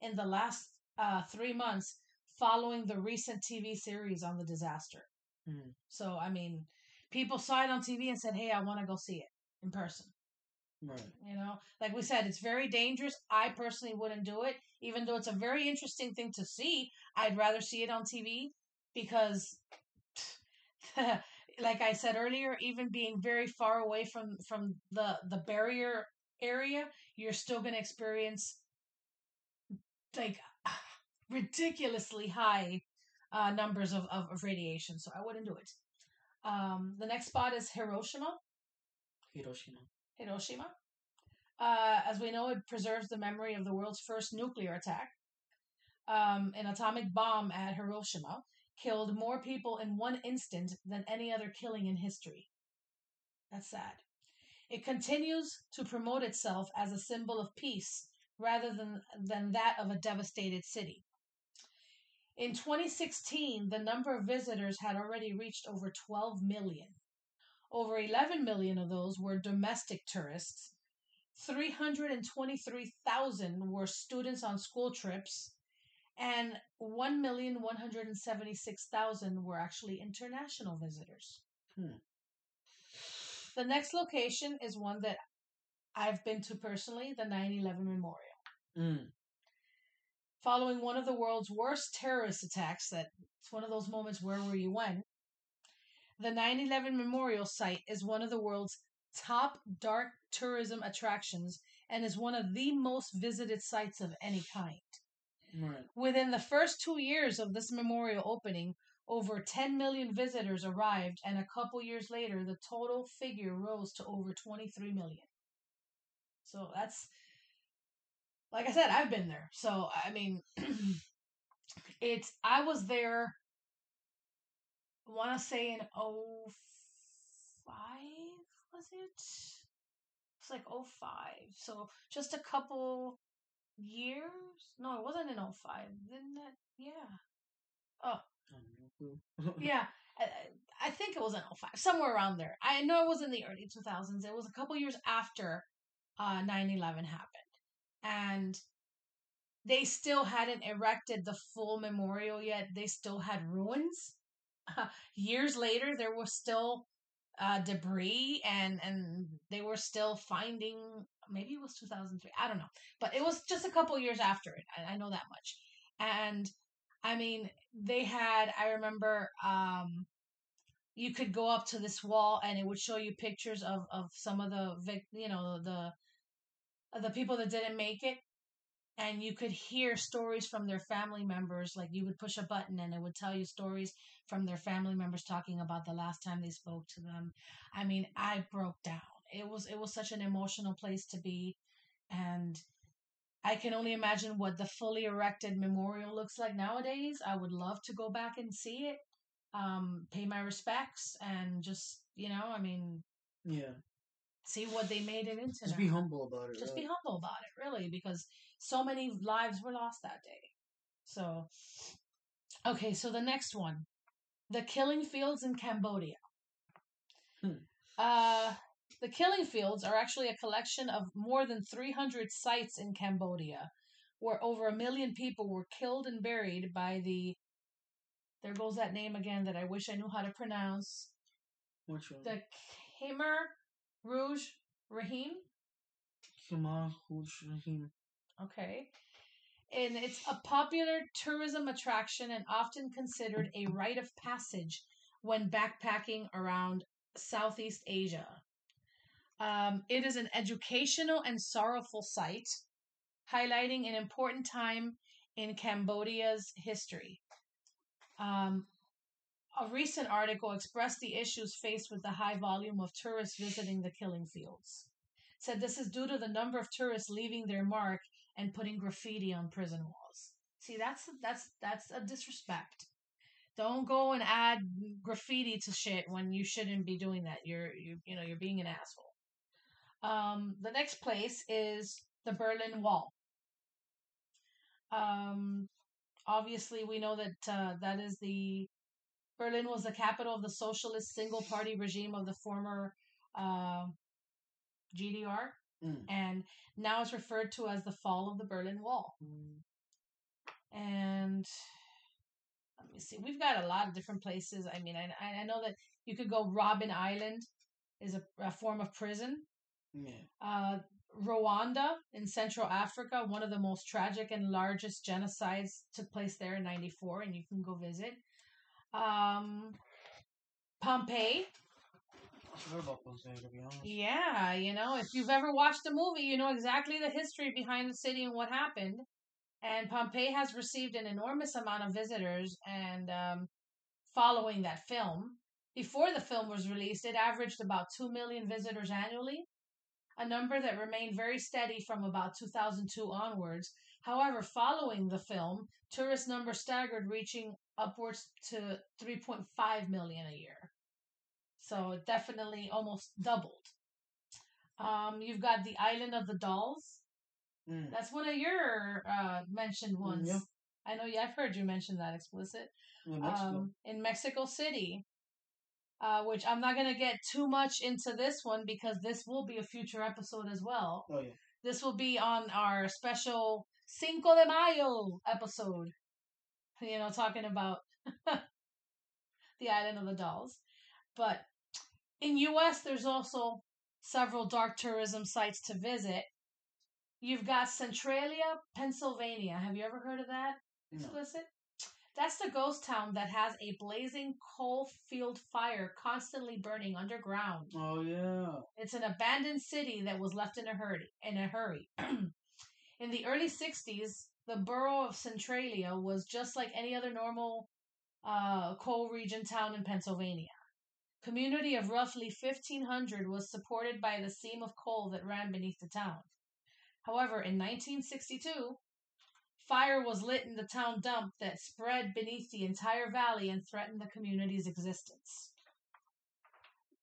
in the last uh, three months following the recent TV series on the disaster. Mm. So, I mean, people saw it on TV and said, hey, I want to go see it in person. Right. You know, like we said, it's very dangerous. I personally wouldn't do it, even though it's a very interesting thing to see. I'd rather see it on TV because, like I said earlier, even being very far away from from the the barrier area, you're still going to experience like ridiculously high uh, numbers of, of, of radiation. So I wouldn't do it. Um, the next spot is Hiroshima. Hiroshima. Hiroshima. Uh, as we know, it preserves the memory of the world's first nuclear attack. Um, an atomic bomb at Hiroshima killed more people in one instant than any other killing in history. That's sad. It continues to promote itself as a symbol of peace rather than, than that of a devastated city. In 2016, the number of visitors had already reached over 12 million. Over 11 million of those were domestic tourists. 323,000 were students on school trips. And 1,176,000 were actually international visitors. Hmm. The next location is one that I've been to personally the 9 11 Memorial. Mm. Following one of the world's worst terrorist attacks, that it's one of those moments where were you when? The 9 11 Memorial Site is one of the world's top dark tourism attractions and is one of the most visited sites of any kind. Right. Within the first two years of this memorial opening, over 10 million visitors arrived, and a couple years later, the total figure rose to over 23 million. So that's, like I said, I've been there. So, I mean, it's, I was there want to say in 05 was it? It's like 05. So just a couple years? No, it wasn't in 05. Didn't that? Yeah. Oh, yeah. I, I think it was in 05, somewhere around there. I know it was in the early 2000s. It was a couple years after uh, 9-11 happened. And they still hadn't erected the full memorial yet. They still had ruins. Years later, there was still uh, debris, and and they were still finding. Maybe it was 2003. I don't know, but it was just a couple years after it. I, I know that much. And I mean, they had. I remember. Um, you could go up to this wall and it would show you pictures of, of some of the vic you know the the people that didn't make it and you could hear stories from their family members like you would push a button and it would tell you stories from their family members talking about the last time they spoke to them. I mean i broke down. It was it was such an emotional place to be and i can only imagine what the fully erected memorial looks like nowadays. I would love to go back and see it um pay my respects and just you know i mean yeah see what they made it into. Just now. be humble about it. Just really. be humble about it, really, because so many lives were lost that day. So, okay, so the next one, the killing fields in Cambodia. Hmm. Uh, the killing fields are actually a collection of more than 300 sites in Cambodia, where over a million people were killed and buried by the. There goes that name again that I wish I knew how to pronounce. Which one? The Khmer Rouge Rahim. Khmer Rouge Rahim. Okay. And it's a popular tourism attraction and often considered a rite of passage when backpacking around Southeast Asia. Um, it is an educational and sorrowful site, highlighting an important time in Cambodia's history. Um, a recent article expressed the issues faced with the high volume of tourists visiting the killing fields. Said this is due to the number of tourists leaving their mark and putting graffiti on prison walls. See, that's that's that's a disrespect. Don't go and add graffiti to shit when you shouldn't be doing that. You're you you know you're being an asshole. Um, the next place is the Berlin Wall. Um, obviously, we know that uh, that is the Berlin was the capital of the socialist single party regime of the former uh, GDR, Mm. and now it's referred to as the fall of the Berlin Wall. And let me see, we've got a lot of different places. I mean, I, I know that you could go Robben Island is a, a form of prison. Yeah. Uh, Rwanda in Central Africa, one of the most tragic and largest genocides took place there in 94, and you can go visit. Um, Pompeii, I forgot about those days, to be honest. yeah, you know, if you've ever watched the movie, you know exactly the history behind the city and what happened. And Pompeii has received an enormous amount of visitors, and um, following that film, before the film was released, it averaged about 2 million visitors annually, a number that remained very steady from about 2002 onwards. However, following the film, tourist numbers staggered, reaching upwards to 3.5 million a year. So definitely almost doubled. Um, you've got the Island of the Dolls. Mm. That's one of your uh, mentioned ones. yeah. I know. Yeah, I've heard you mention that explicit. Yeah, Mexico. Um, in Mexico City, uh, which I'm not gonna get too much into this one because this will be a future episode as well. oh yeah. This will be on our special Cinco de Mayo episode. You know, talking about the Island of the Dolls. But in US there's also several dark tourism sites to visit. You've got Centralia, Pennsylvania. Have you ever heard of that? No. Explicit? That's the ghost town that has a blazing coal field fire constantly burning underground. Oh yeah. It's an abandoned city that was left in a hurry. In a hurry. in the early '60s, the borough of Centralia was just like any other normal uh, coal region town in Pennsylvania. Community of roughly 1,500 was supported by the seam of coal that ran beneath the town. However, in 1962, fire was lit in the town dump that spread beneath the entire valley and threatened the community's existence.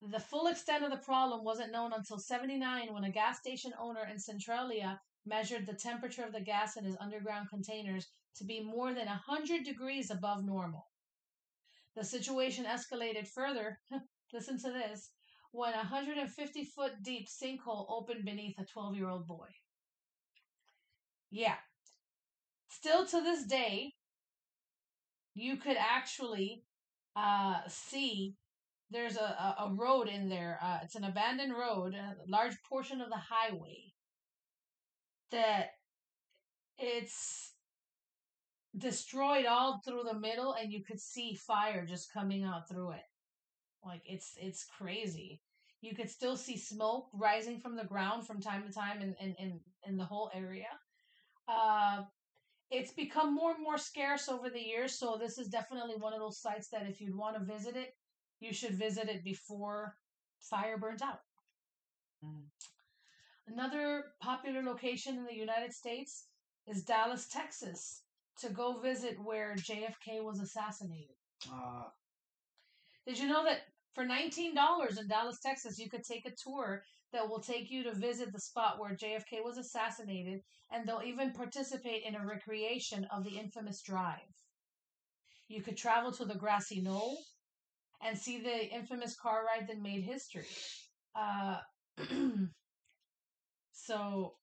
The full extent of the problem wasn't known until 79 when a gas station owner in Centralia measured the temperature of the gas in his underground containers to be more than 100 degrees above normal. The situation escalated further, listen to this, when a 150 foot deep sinkhole opened beneath a 12 year old boy. Yeah. Still to this day, you could actually uh, see there's a, a, road in there. Uh, it's an abandoned road, a large portion of the highway that it's destroyed all through the middle and you could see fire just coming out through it. Like it's it's crazy. You could still see smoke rising from the ground from time to time in in in, in the whole area. Uh it's become more and more scarce over the years so this is definitely one of those sites that if you'd want to visit it you should visit it before fire burns out. Mhm. Another popular location in the united states is dallas texas to go visit where JFK was assassinated. Uh, Did you know that for $19 in Dallas, Texas, you could take a tour that will take you to visit the spot where JFK was assassinated, and they'll even participate in a recreation of the infamous drive. You could travel to the grassy knoll and see the infamous car ride that made history. Uh, so,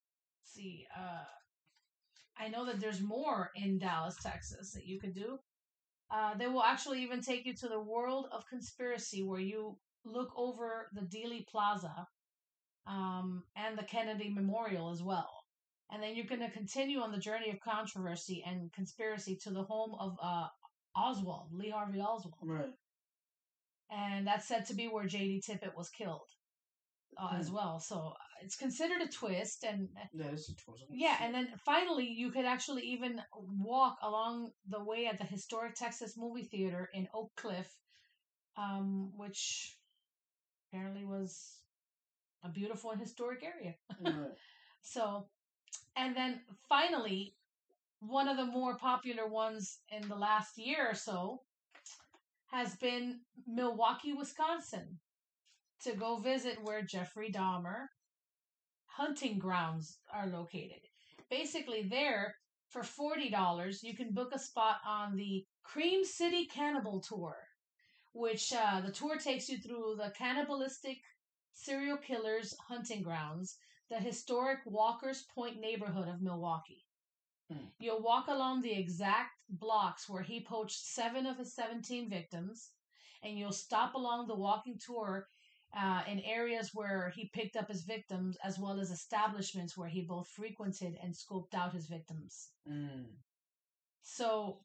let's see. Uh, I know that there's more in Dallas, Texas that you could do. Uh, they will actually even take you to the world of conspiracy where you look over the Dealey Plaza um, and the Kennedy Memorial as well. And then you're going to continue on the journey of controversy and conspiracy to the home of uh, Oswald, Lee Harvey Oswald. right. And that's said to be where J.D. Tippit was killed uh, as Hmm. well. So uh, it's considered a twist. And Yeah, it's a tourism. yeah, and then finally, you could actually even walk along the way at the historic Texas Movie Theater in Oak Cliff, um, which apparently was a beautiful and historic area. Right. So, and then finally, one of the more popular ones in the last year or so has been Milwaukee, Wisconsin, to go visit where Jeffrey Dahmer hunting grounds are located. Basically, there for forty dollars, you can book a spot on the Cream City Cannibal Tour, which uh, the tour takes you through the cannibalistic serial killers' hunting grounds, the historic Walker's Point neighborhood of Milwaukee. Hmm. You'll walk along the exact blocks where he poached seven of his 17 victims, and you'll stop along the walking tour uh, in areas where he picked up his victims, as well as establishments where he both frequented and scoped out his victims. Mm. So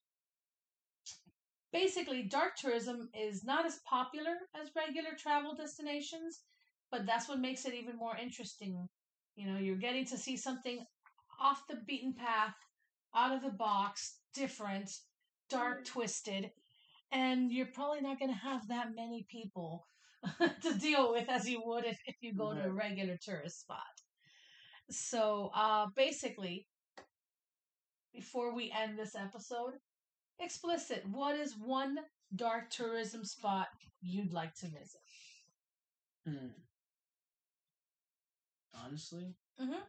basically, dark tourism is not as popular as regular travel destinations, but that's what makes it even more interesting. You know, you're getting to see something off the beaten path, out of the box, different, dark, twisted, and you're probably not going to have that many people to deal with as you would if, if you go to a regular tourist spot. So, uh, basically, before we end this episode, explicit, what is one dark tourism spot you'd like to visit? Hmm. Honestly, Mhm.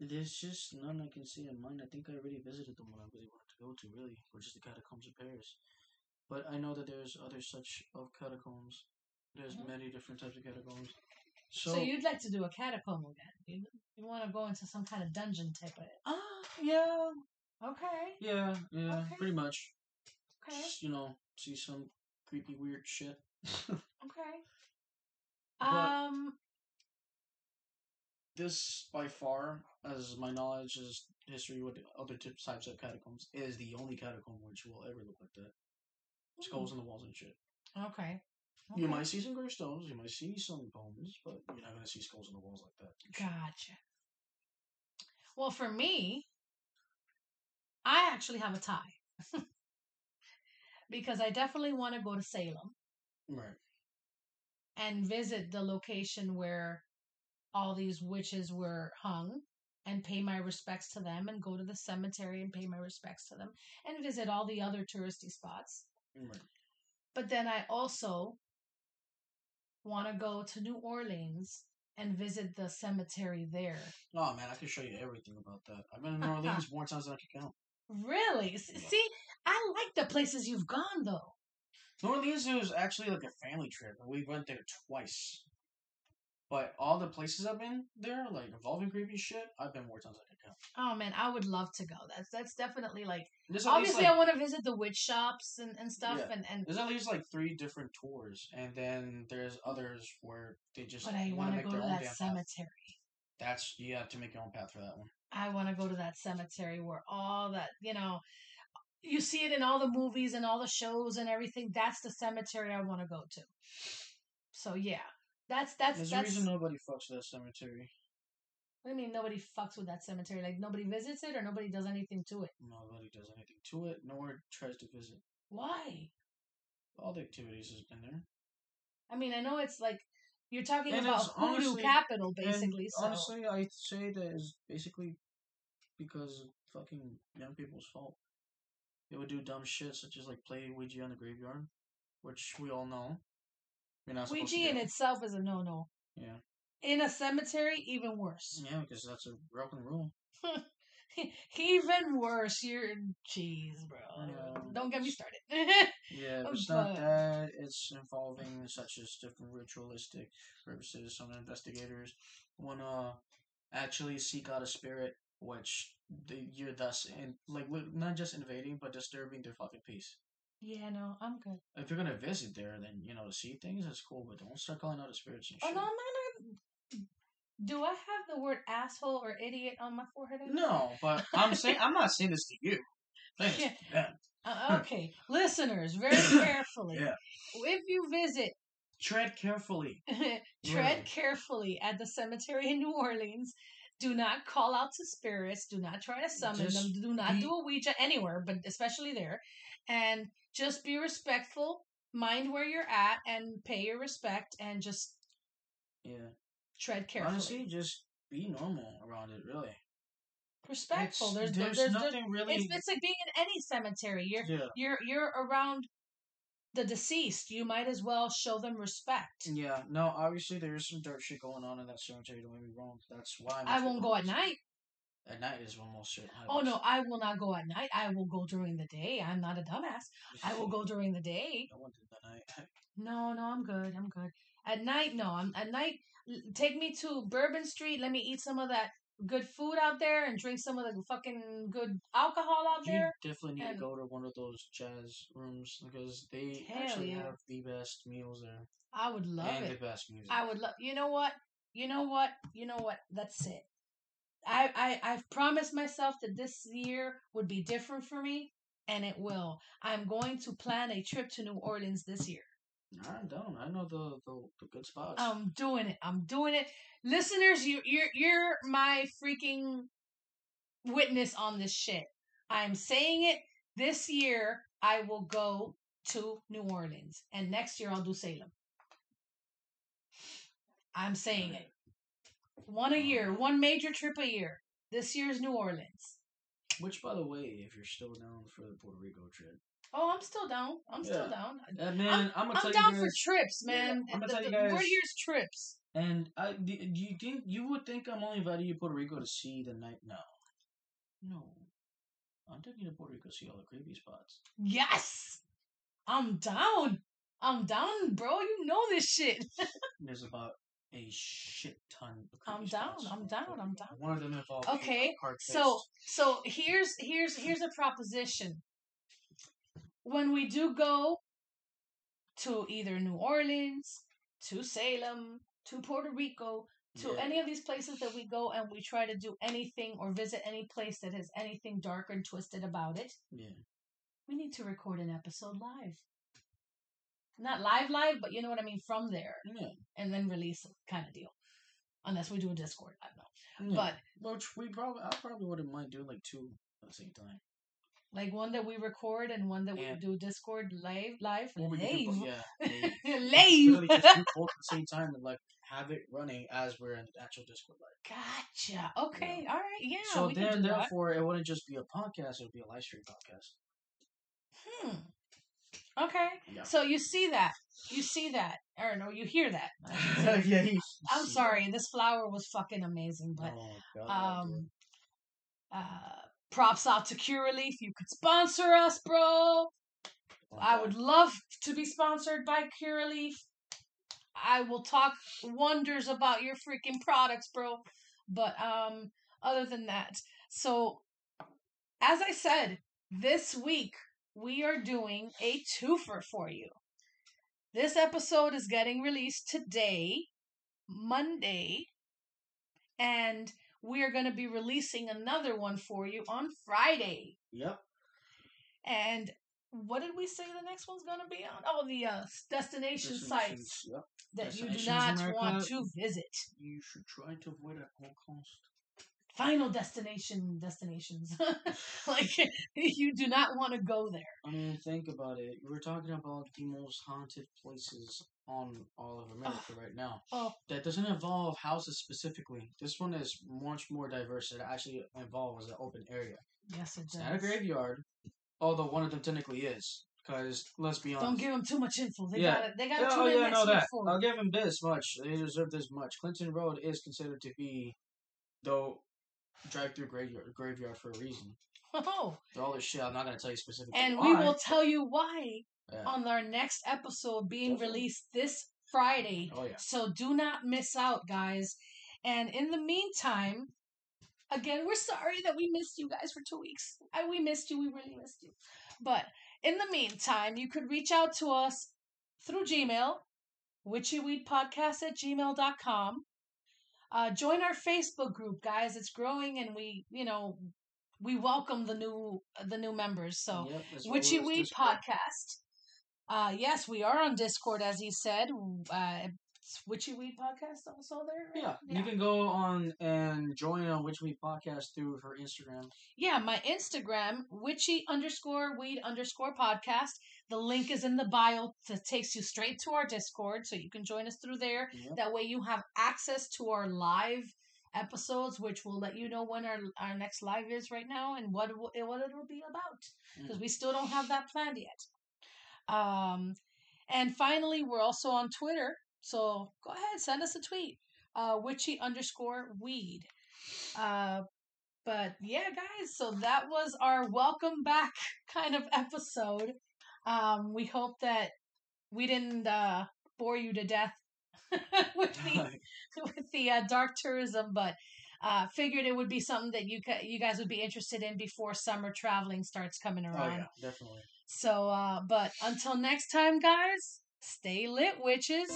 there's just none I can see in mind. I think I already visited the one I really wanted to go to, really, which is the catacombs of Paris. But I know that there's other such of catacombs. There's Mhm. many different types of catacombs. So, So, you'd like to do a catacomb again? You, you want to go into some kind of dungeon type of it? ah, yeah, Okay, yeah, yeah, Okay. pretty much. okay, Just, you know, see some creepy, weird shit. okay. But- um, this by far, as my knowledge is history with other types of catacombs, is the only catacomb which will ever look like that. Skulls hmm. on the walls and shit. okay. You might see some gravestones, you might see some bones, but you're not gonna see skulls on the walls like that. Gotcha. Well, for me, I actually have a tie. because I definitely want to go to Salem Right. and visit the location where all these witches were hung and pay my respects to them and go to the cemetery and pay my respects to them and visit all the other touristy spots. Right. But then I also want to go to New Orleans and visit the cemetery there. Oh man, I can show you everything about that. I've been in New uh-huh. Orleans more times than I can count. Really? Yeah. See, I like the places you've gone though. New Orleans was actually like a family trip, and we went there twice. But all the places I've been there, like involving creepy shit, I've been more times than I. Oh man, I would love to go. That's that's definitely like There's obviously like, I want to visit the witch shops and, and stuff Yeah. and and there's at least like three different tours, and then there's others where they just but I want want to to make go to that damn path. cemetery. That's you have to make your own path for that one. I want to go to that cemetery where all that, you know, you see it in all the movies and all the shows and everything. That's the cemetery I want to go to. So yeah, that's that's There's that's. a reason nobody fucks that cemetery. What do you mean nobody fucks with that cemetery? Like nobody visits it or nobody does anything to it? Nobody does anything to it, nor tries to visit. Why? All the activities has been there. I mean, I know it's like you're talking And about honestly- capital, basically. So honestly, I'd say that is basically because of fucking young people's fault. They would do dumb shit such as like play Ouija on the graveyard, which we all know. You're not Ouija in itself is a no-no. Yeah, In a cemetery, even worse. yeah, because that's a broken rule. even worse. You're jeez, bro. Yeah. Um, don't get me started. Yeah, but it's not that. It's involving such as different ritualistic purposes. Some investigators want to actually seek out a spirit, which you're thus in, like not just invading, but disturbing their fucking peace. yeah, no, I'm good. If you're gonna visit there, then you know to see things. That's cool, but don't start calling out the spirits and Oh shit. no, I'm not. Do I have the word asshole or idiot on my forehead? No, but I'm saying I'm not saying this to you. To. Uh, okay, listeners, very carefully. Yeah. If you visit, Tread carefully. tread carefully at the cemetery in New Orleans. Do not call out to spirits. Do not try to summon Just them. Do not be- do a Ouija anywhere, but especially there. And just be respectful. Mind where you're at and pay your respect and just Yeah. Tread carefully. Honestly, just be normal around it. Really. respectful. There's there's, there's, there's, nothing really. it's it's like being in any cemetery. You're yeah. you're you're around the deceased. You might as well show them respect. Yeah, no, obviously there is some dirt shit going on in that cemetery, don't get me wrong. That's why I'm I won't go at night. At night is when most shit Oh no, I will not go at night. I will go during the day. I'm not a dumbass. I will go during the day. I went at night. No, no, I'm good. I'm good. At night, no. I'm at night. Take me to Bourbon Street. Let me eat some of that good food out there and drink some of the fucking good alcohol out You there. definitely need and- to go to one of those jazz rooms because they actually yeah. have the best meals there. I would love and it. the best music. I would love. You know what? You know what? You know what? That's it. I I I've promised myself that this year would be different for me, and it will. I'm going to plan a trip to New Orleans this year. I'm down. I know the, the, the good spots. I'm doing it. I'm doing it. Listeners, you you're you're my freaking witness on this shit. I'm saying it. This year I will go to New Orleans, and next year I'll do Salem. I'm saying it. One a year, one major trip a year. This year's New Orleans. Which, by the way, if you're still down for the Puerto Rico trip, Oh, I'm still down. I'm still Yeah. down. uh, man, I'm, gonna I'm tell down you for guys, trips, Yeah, man. I'm gonna The- tell you guys- here's trips. And I, do you think you would think I'm only inviting you to Puerto Rico to see the night? No, no, I'm taking you to Puerto Rico to see all the creepy spots. Yes, I'm down. I'm down, bro. You know this shit. There's about a shit ton. Of I'm down, I'm down, I'm down. One of them involved. Okay, So, so here's here's here's a proposition. When we do go to either New Orleans, to Salem, to Puerto Rico, to Yeah. any of these places that we go and we try to do anything or visit any place that has anything dark and twisted about it, yeah, we need to record an episode live. Not live live, but you know what I mean from there yeah, and then release kind of deal. Unless we do a Discord, I don't know. yeah. But which we probably I probably wouldn't mind doing like two at the same time. Like one that we record and one that Yeah. we do Discord live. Live. Or we could do live. yeah. live. Literally just do both at the same time and like have it running as we're in the actual Discord live. Gotcha. Okay. All right. Yeah. so then, do that. therefore, it wouldn't just be a podcast; it would be a live stream podcast. Hmm. Okay. Yeah. So you see that. You see that. Or no, you hear that. I should say. yeah, he- I'm sorry. This flower was fucking amazing, but Oh, God, um uh props out to Curaleaf. You could sponsor us, bro. I would love to be sponsored by Curaleaf. I will talk wonders about your freaking products, bro. But um other than that, so as I said, this week we are doing a twofer for you. This episode is getting released today, Monday, and we are going to be releasing another one for you on Friday. Yep. And what did we say the next one's going to be on? Oh, the uh, destination sites Yep. that you do Destinations not want to visit. You should try to avoid at all cost. Final destination destinations. like you do not want to go there. I mean, think about it. We're talking about the most haunted places on all of America right now. Oh. That doesn't involve houses specifically. This one is much more diverse. It actually involves an open area. Yes, it It's does. not a graveyard, although one of them technically is. Because let's be honest. Don't give them too much info. They Yeah. got. They got oh yeah, next that. for I'll give them this much. They deserve this much. Clinton Road is considered to be, though, drive-through graveyard, graveyard for a reason. Oh, all this shit, I'm not gonna tell you specifically. and why. we will tell you why Yeah. on our next episode being Definitely. released this Friday. Oh yeah. So do not miss out, guys. And in the meantime, again, we're sorry that we missed you guys for two weeks. I, we missed you. We really missed you. But in the meantime, you could reach out to us through Gmail, witchyweedpodcast at gmail.com. Uh, join our Facebook group, guys. It's growing, and we, you know, we welcome the new the new members. So Yep, Witchy Weed. Podcast. Uh, yes, we are on Discord, as he said. Uh, Witchy Weed Podcast also there. right? Yeah, you can go on and join on Witchy Weed Podcast through her Instagram. Yeah, my Instagram, witchy underscore weed underscore podcast. The link is in the bio that takes you straight to our Discord, so you can join us through there. That way, you have access to our live episodes, which will let you know when our our next live is right now and what it will, what it will be about. Because Mm. we still don't have that planned yet. Um, and finally, we're also on Twitter, so go ahead, send us a tweet. Uh, witchy underscore weed. Uh, but yeah, guys, so that was our welcome back kind of episode. Um, we hope that we didn't uh, bore you to death with the with the uh, dark tourism, but uh, figured it would be something that you ca- you guys would be interested in before summer traveling starts coming around. Oh yeah, definitely. So, uh, but until next time, guys, stay lit, witches.